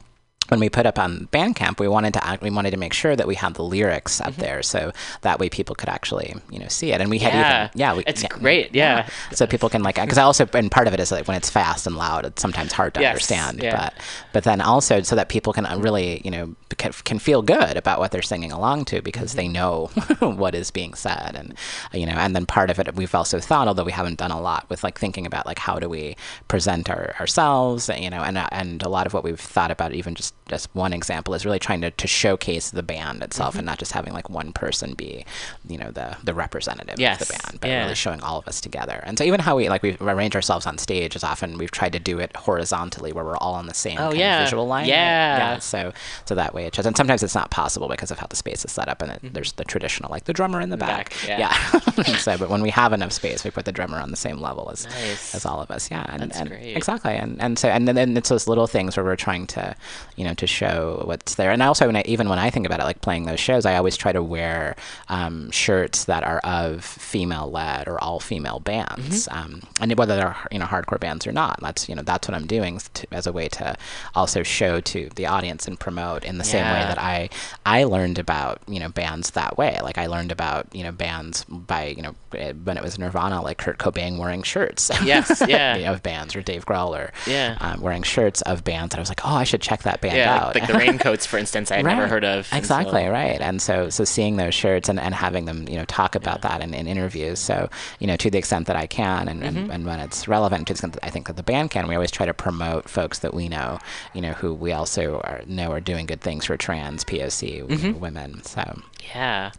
when we put up on Bandcamp, we wanted to act, we wanted to make sure that we had the lyrics up there, so that way people could actually you know see it. And we had Mm-hmm. Yeah. even yeah, we, It's yeah, great, yeah. So people can like because I also and part of it is like when it's fast and loud, it's sometimes hard to Yes, understand. yeah. But but then also so that people can uh, really you know can, can feel good about what they're singing along to because they know what is being said and you know and then part of it we've also thought although we haven't done a lot with like thinking about like how do we present our, ourselves you know and uh, and a lot of what we've thought about even just just one example is really trying to, to showcase the band itself mm-hmm. and not just having like one person be you know the the representative Yes, of the band but yeah. really showing all of us together and so even how we like we arrange ourselves on stage is often we've tried to do it horizontally where we're all on the same Oh, yeah. visual line right? Yeah. so so that way it just and sometimes it's not possible because of how the space is set up and it, mm-hmm. there's the traditional like the drummer in the back, back, yeah. yeah. so but when we have enough space we put the drummer on the same level as Nice. as all of us yeah and, That's and great. exactly and and so and then, then it's those little things where we're trying to you know to show what's there and I also when I, even when I think about it like playing those shows I always try to wear um, shirts that are of female led or all female bands Mm-hmm. um, and whether they're you know hardcore bands or not that's you know that's what I'm doing to, as a way to also show to the audience and promote in the same way that I I learned about you know bands that way like I learned about you know bands by you know eh, when it was Nirvana like Kurt Cobain wearing shirts Yes, yeah. you know, of bands or Dave Grohl or Yeah. um, wearing shirts of bands and I was like oh I should check that band yeah, like, like the Raincoats, for instance, I had never heard of. until- Exactly right, and so so seeing those shirts and, and having them you know talk about that in, in interviews. So you know to the extent that I can, and, Mm-hmm. and, and when it's relevant, to the extent that I think that the band can, we always try to promote folks that we know, you know, who we also are, know are doing good things for trans POC Mm-hmm. women. So Yeah.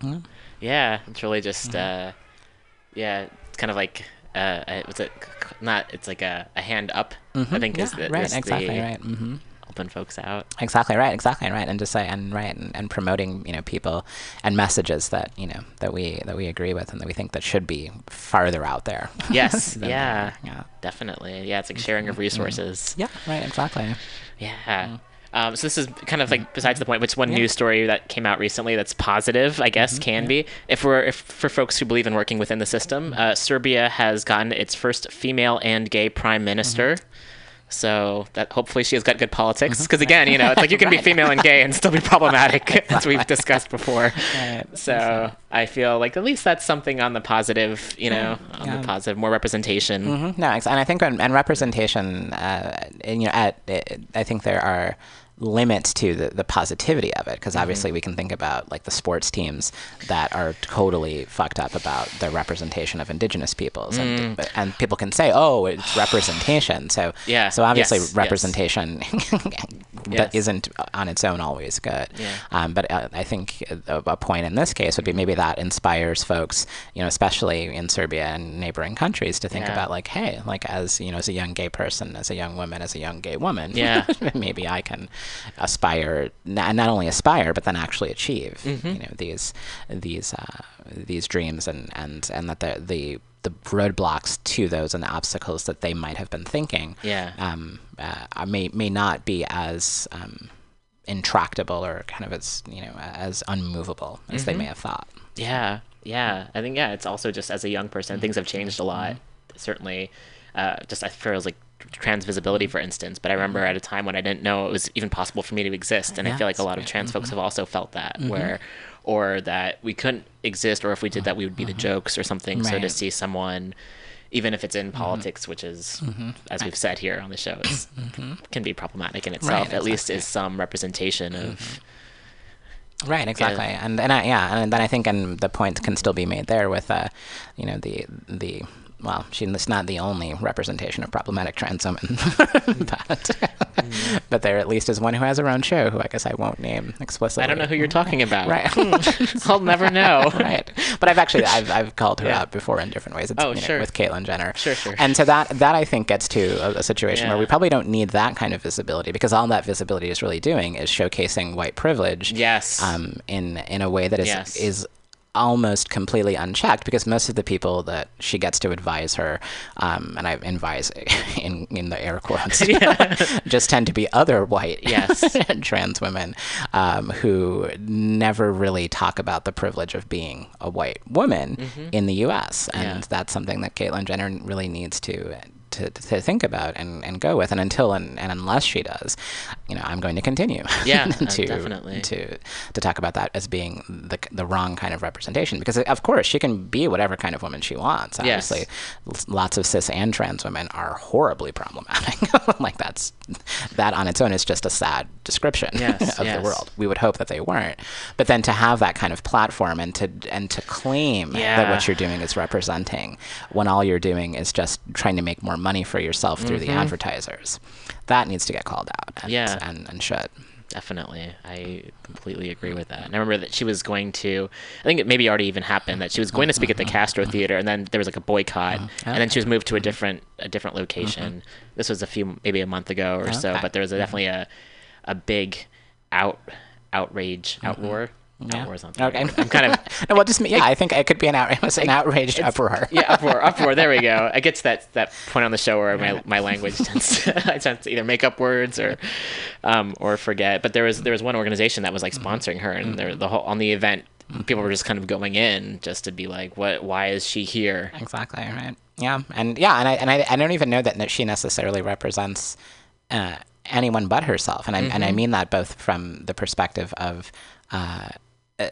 Yeah. It's really just, Mm-hmm. uh, yeah, it's kind of like, uh, uh, what's it? Not, it's like a, a hand up, I think, is Mm-hmm. yeah, the, right, is exactly the right. Helping folks out. Exactly right, exactly right, and just say and right and, and promoting you know people and messages that you know that we that we agree with and that we think that should be farther out there. Yes. yeah. are. yeah, Definitely. Yeah. It's like sharing of mm-hmm. resources. yeah, right, exactly. Yeah. Mm-hmm. Um, so this is kind of like mm-hmm. besides the point. Which one news story that came out recently that's positive? I guess can be if we're if for folks who believe in working within the system. Uh, Serbia has gotten its first female and gay prime minister. So that hopefully she has got good politics. Because again, you know, it's like you can be female and gay and still be problematic, as we've discussed before. Right. So I feel like at least that's something on the positive, you know, on Yeah. the positive, more representation. Mhm. No, and I think and, and representation, uh, you know, at I think there are limits to the, the positivity of it because obviously we can think about like the sports teams that are totally fucked up about the representation of indigenous peoples and and people can say oh it's representation so Yeah, so obviously yes, representation Yes. that isn't on its own always good. Yeah. Um, but uh, I think a, a point in this case would be maybe that inspires folks, you know, especially in Serbia and neighboring countries, to think Yeah. about like, hey, like as you know, as a young gay person, as a young woman, as a young gay woman, Yeah. maybe I can aspire, not, not only aspire, but then actually achieve, Mm-hmm. you know, these these uh, these dreams and and and that the the the roadblocks to those and the obstacles that they might have been thinking Yeah. um, uh, may may not be as um, intractable or kind of as you know as unmovable as Mm-hmm. they may have thought. Yeah, yeah. I think yeah, it's also just as a young person, things have changed a lot. Certainly, uh, just I feel like trans visibility, for instance. But I remember at a time when I didn't know it was even possible for me to exist, and I feel like a lot of trans folks have also felt that, mm-hmm. where or that we couldn't exist, or if we did that, we would be the mm-hmm. jokes or something. So to see someone. Even if it's in mm-hmm. politics, which is, as we've said here on the show, is, can be problematic in itself, at least is some representation of Right, exactly, and and I, yeah, and then I think and the point can still be made there with, uh, you know, the the well, she's not the only representation of problematic trans women, but but there at least is one who has her own show, who I guess I won't name explicitly. I don't know who you're talking about. Right. I'll never know. right. But I've actually I've, I've called her Yeah. out before in different ways. It's, Oh, you know, sure. With Caitlyn Jenner. Sure, sure. And so that that I think gets to a, a situation where we probably don't need that kind of visibility because all that visibility is really doing is showcasing white privilege. Yes. Um, in in a way that is Yes. is almost completely unchecked because most of the people that she gets to advise her, um, and I advise in in the air quotes, just tend to be other white Yes. trans women um, who never really talk about the privilege of being a white woman in the U.S. And Mm-hmm. Yeah. that's something that Caitlyn Jenner really needs to. To, to think about and, and go with. And until and, and unless she does you know i'm going to continue. Yeah, uh, to definitely. to to talk about that as being the, the wrong kind of representation. Because of course she can be whatever kind of woman she wants obviously. L- lots of cis and trans women are horribly problematic. Like that's that on its own is just a sad description Yes, of yes. the world. We would hope that they weren't. But then to have that kind of platform and to and to claim that what you're doing is representing when all you're doing is just trying to make more money for yourself through the mm-hmm. advertisers that needs to get called out and, Mm-hmm. Yeah. and, and should Definitely. I completely agree with that. And I remember that she was going to, I think it maybe already even happened, that she was going to speak at the mm-hmm. Castro mm-hmm. Theater and then there was like a boycott. And then she was moved to a different a different location. This was a few, maybe a month ago or so, but there was a, definitely a, a big out outrage, outroar. Yeah. Outroar is not the right Okay. word. I'm kind of, no, well, just yeah. I think it could be an out, it was an outraged uproar. yeah, uproar, uproar. There we go. I get to that that point on the show where my, my language tends to, I tend to either make up words or um, or forget. But there was there was one organization that was like sponsoring her, and there the whole on the event, people were just kind of going in just to be like, what? Why is she here? Exactly. Right. Yeah. And yeah. And I and I, I don't even know that she necessarily represents uh, anyone but herself. And I and I mean that both from the perspective of uh, uh,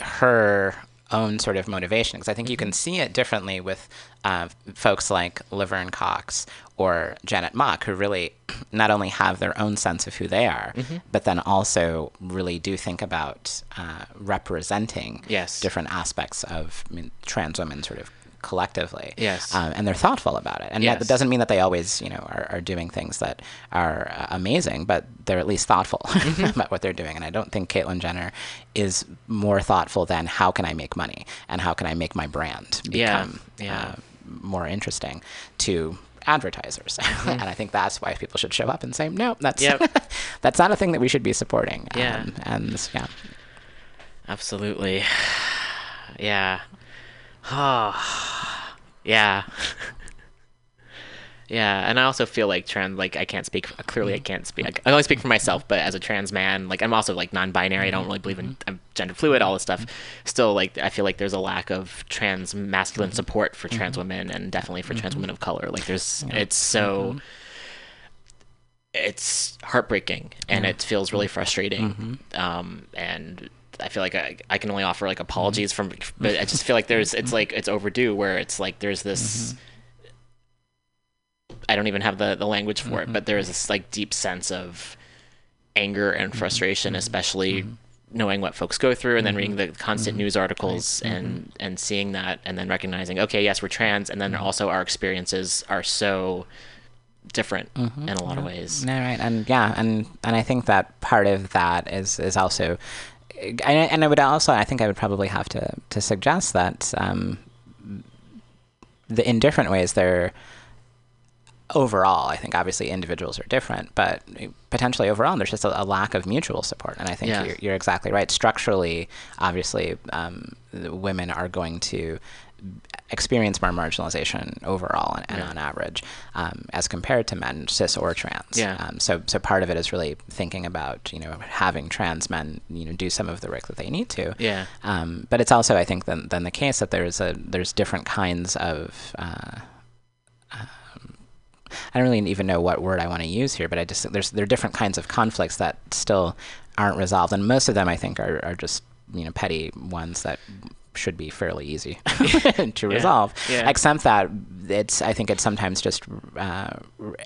her own sort of motivation because I think you can see it differently with uh, folks like Laverne Cox or Janet Mock, who really not only have their own sense of who they are, but then also really do think about uh, representing Yes. different aspects of I mean, trans women sort of collectively. Yes. Um, and they're thoughtful about it. And that doesn't mean that they always, you know, are, are doing things that are uh, amazing, but they're at least thoughtful about what they're doing. And I don't think Caitlyn Jenner is more thoughtful than how can I make money and how can I make my brand Yeah, become yeah. Uh, more interesting to advertisers. and I think that's why people should show up and say, no, that's Yep. that's not a thing that we should be supporting. Yeah. Um, and yeah. Absolutely. Yeah. Oh. yeah. yeah, and I also feel like trans like I can't speak clearly I mm-hmm. can't speak I can only speak for myself, but as a trans man, like I'm also like non-binary, I don't mm-hmm. really believe in mm-hmm. I'm gender fluid, all this stuff. Still like I feel like there's a lack of trans masculine support for trans women and definitely for trans women of color. Like there's it's so it's heartbreaking and it feels really frustrating. Um, and I feel like I, I can only offer like mm-hmm. apologies from, but I just feel like there's, it's like, it's overdue where it's like, there's this, I don't even have the, the language for it, mm-hmm. but there's this like deep sense of anger and mm-hmm. frustration, especially knowing what folks go through and then reading the constant news articles and, and seeing that and then recognizing, okay, yes, we're trans. And then also our experiences are so different in a lot of ways. No, right, and yeah, and and I think that part of that is is also, and, and I would also, I think I would probably have to to suggest that um, the in different ways they're overall, I think obviously individuals are different, but potentially overall, there's just a, a lack of mutual support. And I think Yeah. you're, you're exactly right. Structurally, obviously, um, the women are going to experience more marginalization overall and, and on average um, as compared to men cis or trans Yeah. um, so so part of it is really thinking about you know having trans men you know do some of the work that they need to Yeah. um, but it's also I think then, then the case that there's a there's different kinds of uh, I don't really even know what word I want to use here, but I just there's there are different kinds of conflicts that still aren't resolved, and most of them I think are, are just you know petty ones that should be fairly easy to resolve. Yeah. Except that it's I think it sometimes just uh,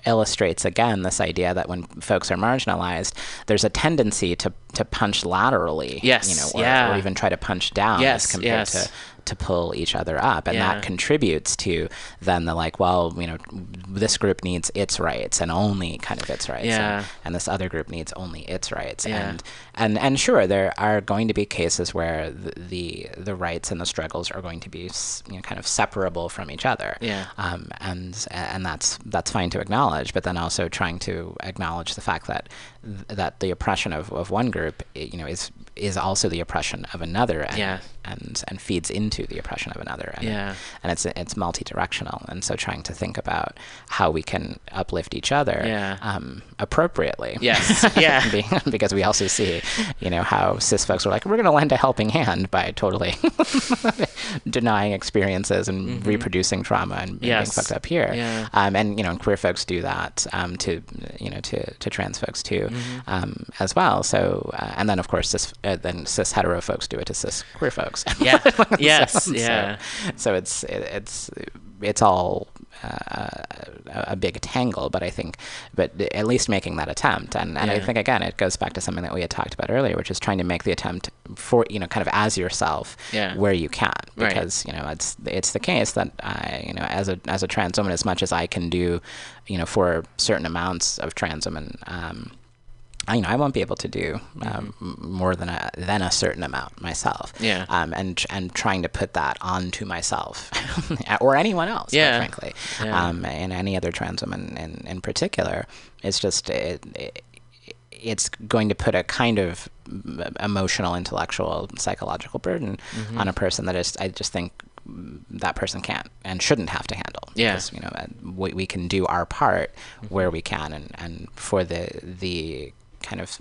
illustrates again this idea that when folks are marginalized, there's a tendency to to punch laterally, Yes, you know, or, yeah. or even try to punch down Yes, as compared yes. to to pull each other up and Yeah. that contributes to then the like well you know this group needs its rights and only kind of its rights Yeah. and, and this other group needs only its rights Yeah. and and and sure there are going to be cases where the the, the rights and the struggles are going to be you know kind of separable from each other Yeah. Um, and and that's that's fine to acknowledge but then also trying to acknowledge the fact that that the oppression of, of one group you know is is also the oppression of another and Yeah. And and feeds into the oppression of another and, Yeah. and it's it's multi-directional and so trying to think about how we can uplift each other Yeah. um, appropriately Yes. Yeah. Because we also see you know how cis folks are like we're going to lend a helping hand by totally denying experiences and reproducing trauma and, and being Mm-hmm. Fucked up here Yeah. um, and you know and queer folks do that um, to you know to, to trans folks too Mm-hmm. um, as well so uh, and then of course cis uh, then cis hetero folks do it to cis queer folks Yeah. So- Yes. so- Yeah. so it's it, it's it's all uh, a a big tangle, but I think, but at least making that attempt, and and I think again it goes back to something that we had talked about earlier, which is trying to make the attempt for you know kind of as yourself Yeah. where you can, Right. because you know it's it's the case that I you know as a as a trans woman, as much as I can do, you know for certain amounts of trans women. Um, I, you know, I won't be able to do um, m more than a than a certain amount myself. Mm-hmm. Yeah. Um, and and trying to put that onto myself or anyone else, Yeah. frankly, Yeah. um, and any other trans woman in in particular, it's just it, it, it's going to put a kind of emotional, intellectual, psychological burden Mm-hmm. on a person that is, I just think that person can't and shouldn't have to handle. Yeah. Because, you know, uh, we, we can do our part where we can, and, and for the the kind of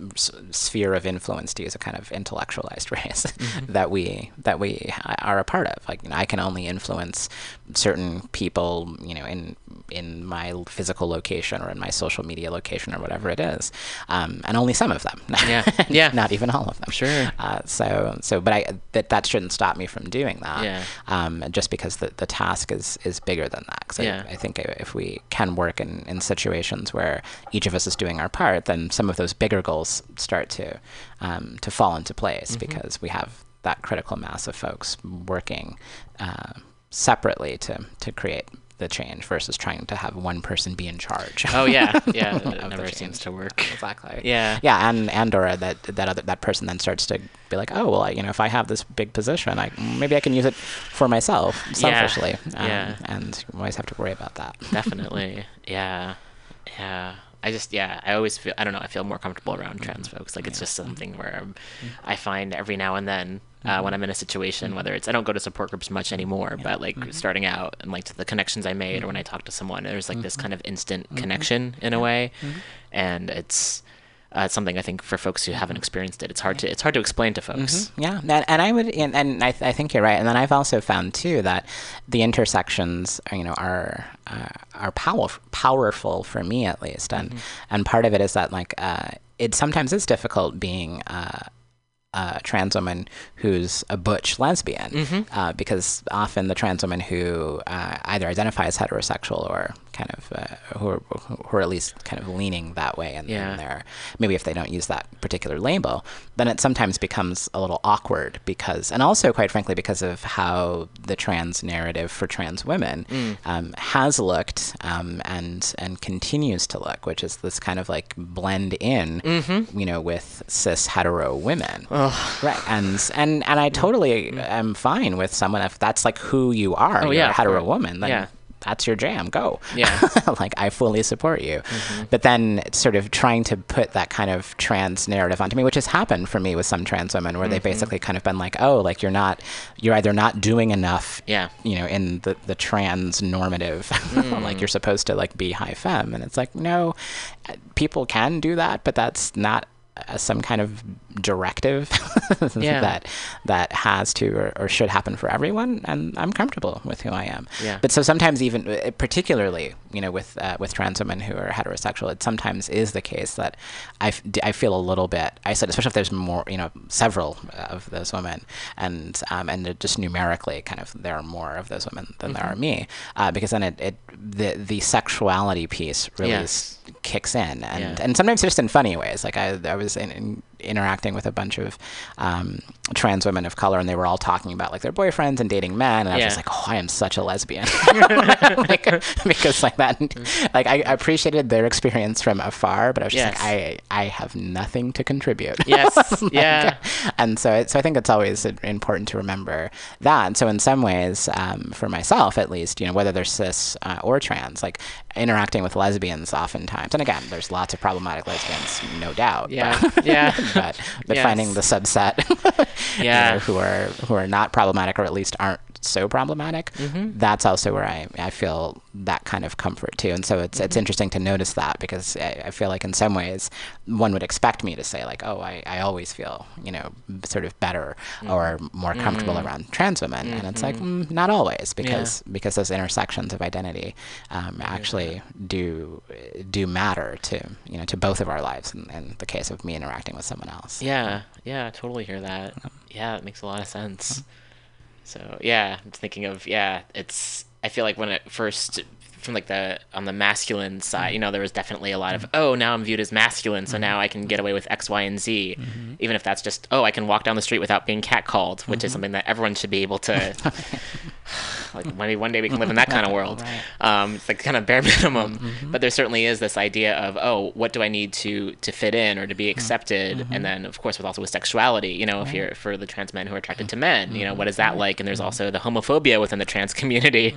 sphere of influence, to use a kind of intellectualized phrase, mm-hmm. that we that we are a part of. Like, you know, I can only influence certain people, you know, in in my physical location or in my social media location or whatever it is, um, and only some of them. Yeah. Yeah. Not even all of them. Sure. Uh, so so, but I that that shouldn't stop me from doing that. Yeah. Um, just because the, the task is is bigger than that. 'Cause Yeah. I, I think if we can work in, in situations where each of us is doing our part, then some of those bigger goals start to um, to fall into place Mm-hmm. because we have that critical mass of folks working uh, separately to to create the change versus trying to have one person be in charge. Oh yeah. Yeah. It never seems to work. Exactly. Yeah. Yeah, and and or that that other that person then starts to be like, oh well, I, you know, if I have this big position, I maybe I can use it for myself selfishly. Um, Yeah. And you always have to worry about that. Definitely. Yeah. Yeah. I just yeah, I always feel I don't know, I feel more comfortable around mm-hmm. trans folks. Like it's just something where um, I find every now and then uh, mm-hmm. when I'm in a situation, whether it's I don't go to support groups much anymore, but like starting out and like to the connections I made or when I talk to someone, there's like this kind of instant connection in a way, and it's uh, something I think for folks who haven't experienced it, it's hard to it's hard to explain to folks. Yeah, and, and I would, and, and I, th- I think you're right. And then I've also found too that the intersections, are, you know, are uh, are power, powerful for me at least, and and part of it is that like uh, it sometimes is difficult being. Uh, a trans woman who's a butch lesbian, uh, because often the trans woman who uh, either identifies heterosexual or kind of uh, who are who are at least kind of leaning that way and, Yeah. they're maybe if they don't use that particular label then it sometimes becomes a little awkward because and also quite frankly because of how the trans narrative for trans women Mm. um, has looked um, and and continues to look which is this kind of like blend in Mm-hmm. you know with cis hetero women right and and and I totally am fine with someone if that's like who you are. Oh, you're yeah, a hetero woman then yeah. That's your jam go Yeah. Mm-hmm. like I fully support you. But then sort of trying to put that kind of trans narrative onto me, which has happened for me with some trans women where Mm-hmm. they've basically kind of been like, oh, like you're not, you're either not doing enough, Yeah. you know, in the, the trans normative, Mm. like you're supposed to like be high femme. And it's like, no, people can do that, but that's not uh, some kind of directive Yeah. that that has to or, or should happen for everyone and I'm comfortable with who I am Yeah. but so sometimes even uh, particularly you know with uh, with trans women who are heterosexual it sometimes is the case that I, I feel a little bit isolated especially if there's more you know several of those women and um, and just numerically kind of there are more of those women than there are me uh, because then it, it the the sexuality piece really Yes. kicks in and Yeah. and sometimes just in funny ways like I, I was in, in interacting with a bunch of um, trans women of color and they were all talking about like their boyfriends and dating men and I was Yeah. just like oh I am such a lesbian like, because like that like I appreciated their experience from afar but I was just Yes. like I I have nothing to contribute Yes. Like, Yeah. and so it, so I think it's always important to remember that. And so in some ways, um, for myself at least, you know, whether they're cis uh, or trans, like interacting with lesbians oftentimes, and again, there's lots of problematic lesbians, no doubt. Yeah. But, Yeah. but but Yes. finding the subset, you Yeah. know, who are who are not problematic or at least aren't so problematic, Mm-hmm. that's also where I, I feel that kind of comfort too. And so it's Mm-hmm. it's interesting to notice that because I, I feel like in some ways one would expect me to say like, oh, I, I always feel you know sort of better Mm-hmm. or more comfortable around trans women, and it's like mm, not always because because those intersections of identity um, actually do do matter to you know to both of our lives in, in the case of me interacting with someone else. Yeah, yeah, I totally hear that. Yeah, it makes a lot of sense. So yeah, I'm thinking of yeah, it's I feel like when it first from like the on the masculine side, mm-hmm. you know, there was definitely a lot of oh now I'm viewed as masculine, so mm-hmm. now I can get away with X, Y, and Z, mm-hmm. even if that's just oh I can walk down the street without being catcalled, which is something that everyone should be able to. like maybe one day we can live in that kind of world. Um, it's like kind of bare minimum. But there certainly is this idea of oh, what do I need to to fit in or to be accepted? And then of course with also with sexuality, you know, if you're for the trans men who are attracted to men, you know, what is that like? And there's also the homophobia within the trans community.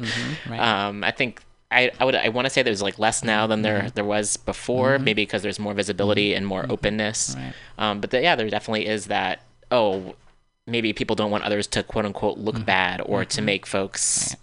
right. Um, I think. I, I would I want to say there's like less now than there mm-hmm. there was before mm-hmm. maybe because there's more visibility mm-hmm. and more openness. Right. um, but the, yeah there definitely is that oh maybe people don't want others to quote unquote look bad or to make folks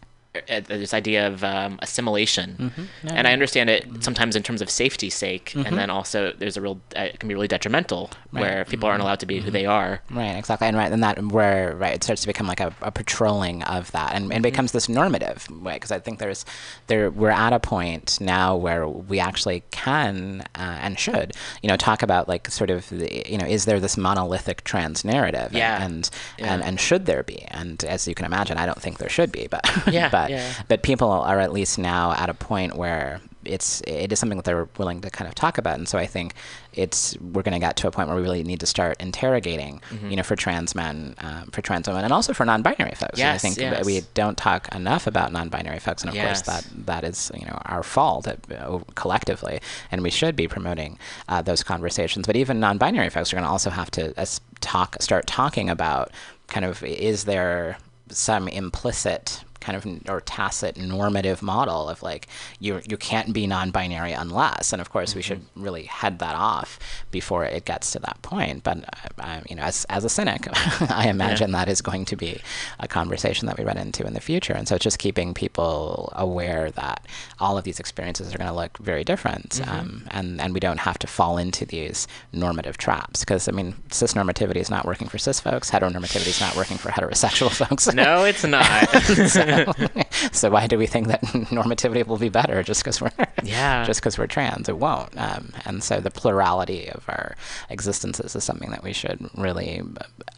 uh, this idea of um, assimilation. And i understand it sometimes in terms of safety's sake and then also there's a real uh, it can be really detrimental where people aren't allowed to be who they are. Right, exactly, and right, and that where right it starts to become like a, a patrolling of that, and, and becomes this normative way. Because I think there's there we're at a point now where we actually can uh, and should you know talk about like sort of the, you know is there this monolithic trans narrative? Yeah. and and, and should there be? And as you can imagine, I don't think there should be, but Yeah, but yeah. but people are at least now at a point where it's it is something that they're willing to kind of talk about and so i think it's we're going to get to a point where we really need to start interrogating Mm-hmm. you know for trans men um, for trans women and also for non-binary folks And i think yes. we don't talk enough about non-binary folks and of Yes. course that that is you know our fault uh, collectively and we should be promoting uh, those conversations but even non-binary folks are going to also have to uh, talk start talking about kind of is there some implicit kind of or tacit normative model of like you you can't be non-binary unless and of course we should really head that off before it gets to that point but uh, I, you know as, as a cynic I imagine that is going to be a conversation that we run into in the future and so it's just keeping people aware that all of these experiences are going to look very different um, and and we don't have to fall into these normative traps because I mean cis normativity is not working for cis folks heteronormativity is not working for heterosexual folks. No it's not. So why do we think that normativity will be better just because we're Yeah. just because we're trans? It won't. Um, and so the plurality of our existences is something that we should really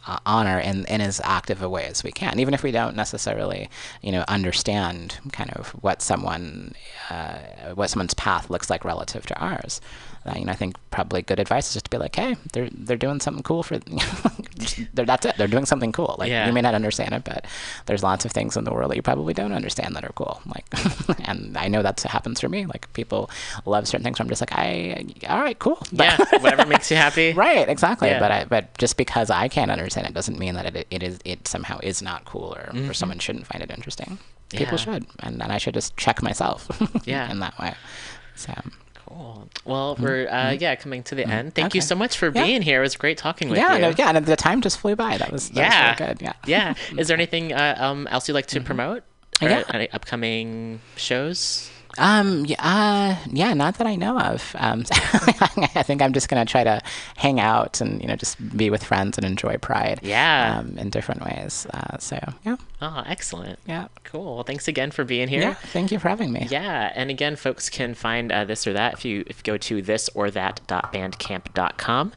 uh, honor in, in as active a way as we can, even if we don't necessarily, you know, understand kind of what someone uh, what someone's path looks like relative to ours. Uh, you know, I think probably good advice is just to be like, hey, they're they're doing something cool for, they're, that's it. They're doing something cool. Like Yeah. you may not understand it, but there's lots of things in the world that you probably don't understand that are cool. Like, and I know that happens for me. Like people love certain things. Where I'm just like, I, all right, cool. yeah, whatever makes you happy. Right, exactly. Yeah. But I, but just because I can't understand it doesn't mean that it, it is it somehow is not cool or, or someone shouldn't find it interesting. People Mm-hmm. Should, and, and I should just check myself. Yeah. in that way. So Cool. Well, we're uh, yeah coming to the end. Thank you Mm-hmm. So much for Yeah. being here. It was great talking with you. yeah, you. no, yeah, and the time just flew by. That was that Yeah. was really good. Yeah. yeah. Is there anything uh, um, else you'd like to promote? Or Yeah. Any upcoming shows? Um. Yeah. Uh, yeah. Not that I know of. Um. I think I'm just gonna try to hang out and you know just be with friends and enjoy Pride. Yeah. Um. In different ways. Uh. So yeah. Oh, excellent. Yeah. Cool. Well, thanks again for being here. Yeah. Thank you for having me. Yeah, and again, folks can find uh, this or that if you if you go to thisorthat.bandcamp.com.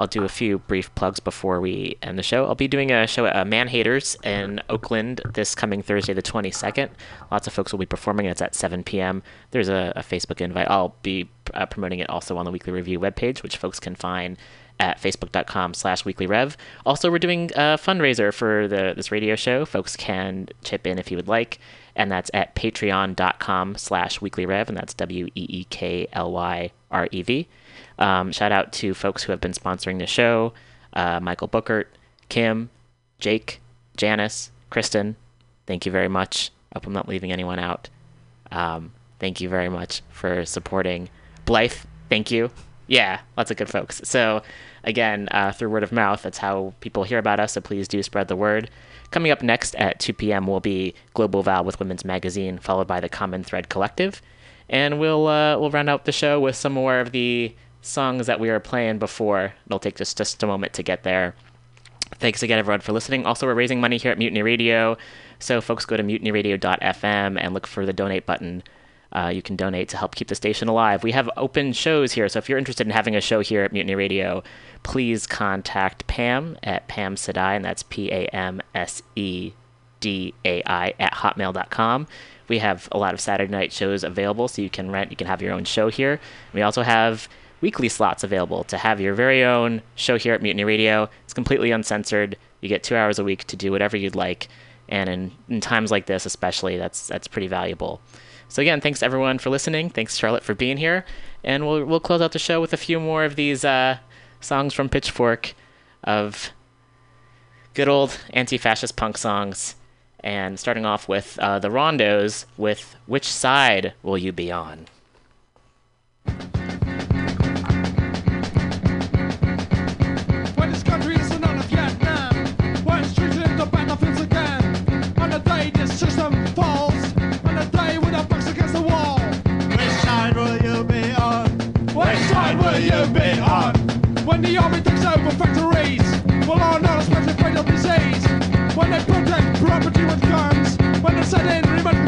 I'll do a few brief plugs before we end the show. I'll be doing a show at uh, Man Haters in Oakland this coming Thursday, the 22nd. Lots of folks will be performing. It's at 7 p.m. There's a, a Facebook invite. I'll be uh, promoting it also on the Weekly Review webpage, which folks can find at facebook.com slash weekly rev also we're doing a fundraiser for the this radio show folks can chip in if you would like and that's at patreon.com slash weekly rev and that's w-e-e-k-l-y-r-e-v um, shout out to folks who have been sponsoring the show uh, michael bookert kim jake janice kristen thank you very much I hope i'm not leaving anyone out um, thank you very much for supporting Blythe. Thank you. Yeah, lots of good folks. So, again, uh, through word of mouth, that's how people hear about us. So please do spread the word. Coming up next at 2 p.m. will be Global Val with Women's Magazine, followed by the Common Thread Collective, and we'll uh, we'll round out the show with some more of the songs that we were playing before. It'll take just just a moment to get there. Thanks again, everyone, for listening. Also, we're raising money here at Mutiny Radio. So, folks, go to mutinyradio.fm and look for the donate button. Uh, you can donate to help keep the station alive. We have open shows here. So, if you're interested in having a show here at Mutiny Radio, please contact Pam at Pam Sedai, and that's P A M S E D A I at hotmail.com. We have a lot of Saturday night shows available, so you can rent, you can have your own show here. We also have weekly slots available to have your very own show here at Mutiny Radio. It's completely uncensored. You get two hours a week to do whatever you'd like, and in, in times like this, especially, that's that's pretty valuable. So again, thanks everyone for listening. Thanks Charlotte for being here, and we'll we'll close out the show with a few more of these uh, songs from Pitchfork, of good old anti-fascist punk songs, and starting off with uh, the Rondos with "Which Side Will You Be On." When the army takes over factories, will our not especially afraid of disease? When they protect property with guns, when they set in remote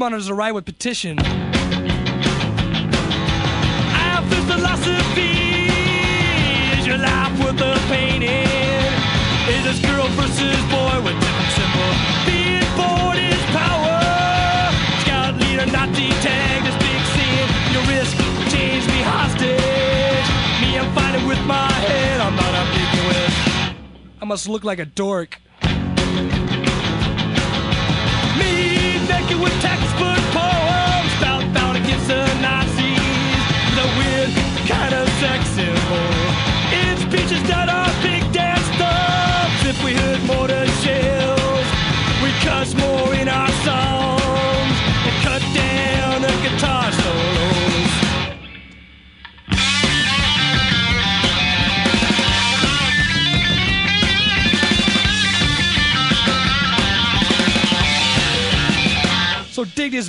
monitors arrive with petition. I have After philosophy is your life worth a painting? Is this girl versus boy with different symbol? Being bored is power. Scout leader not detect this big scene. Your risk will change me hostage. Me, I'm fighting with my head. I'm not ambiguous. I must look like a dork. with tech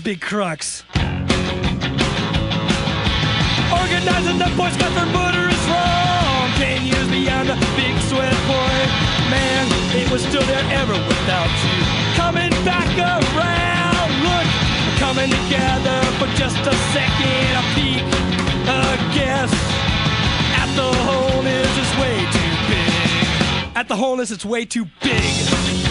big crux. Organizing the Boy Scouts for murder is wrong. Ten years beyond the big sweat point. Man, it was still there ever without you. Coming back around, look, we're coming together for just a second. A peek, a guess. At the wholeness is way too big. At the wholeness, it's way too big.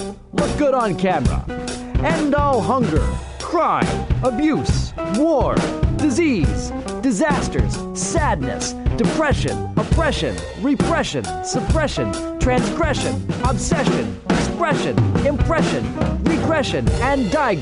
good on camera, end all hunger, crime, abuse, war, disease, disasters, sadness, depression, oppression, repression, suppression, transgression, obsession, expression, impression, regression, and digression.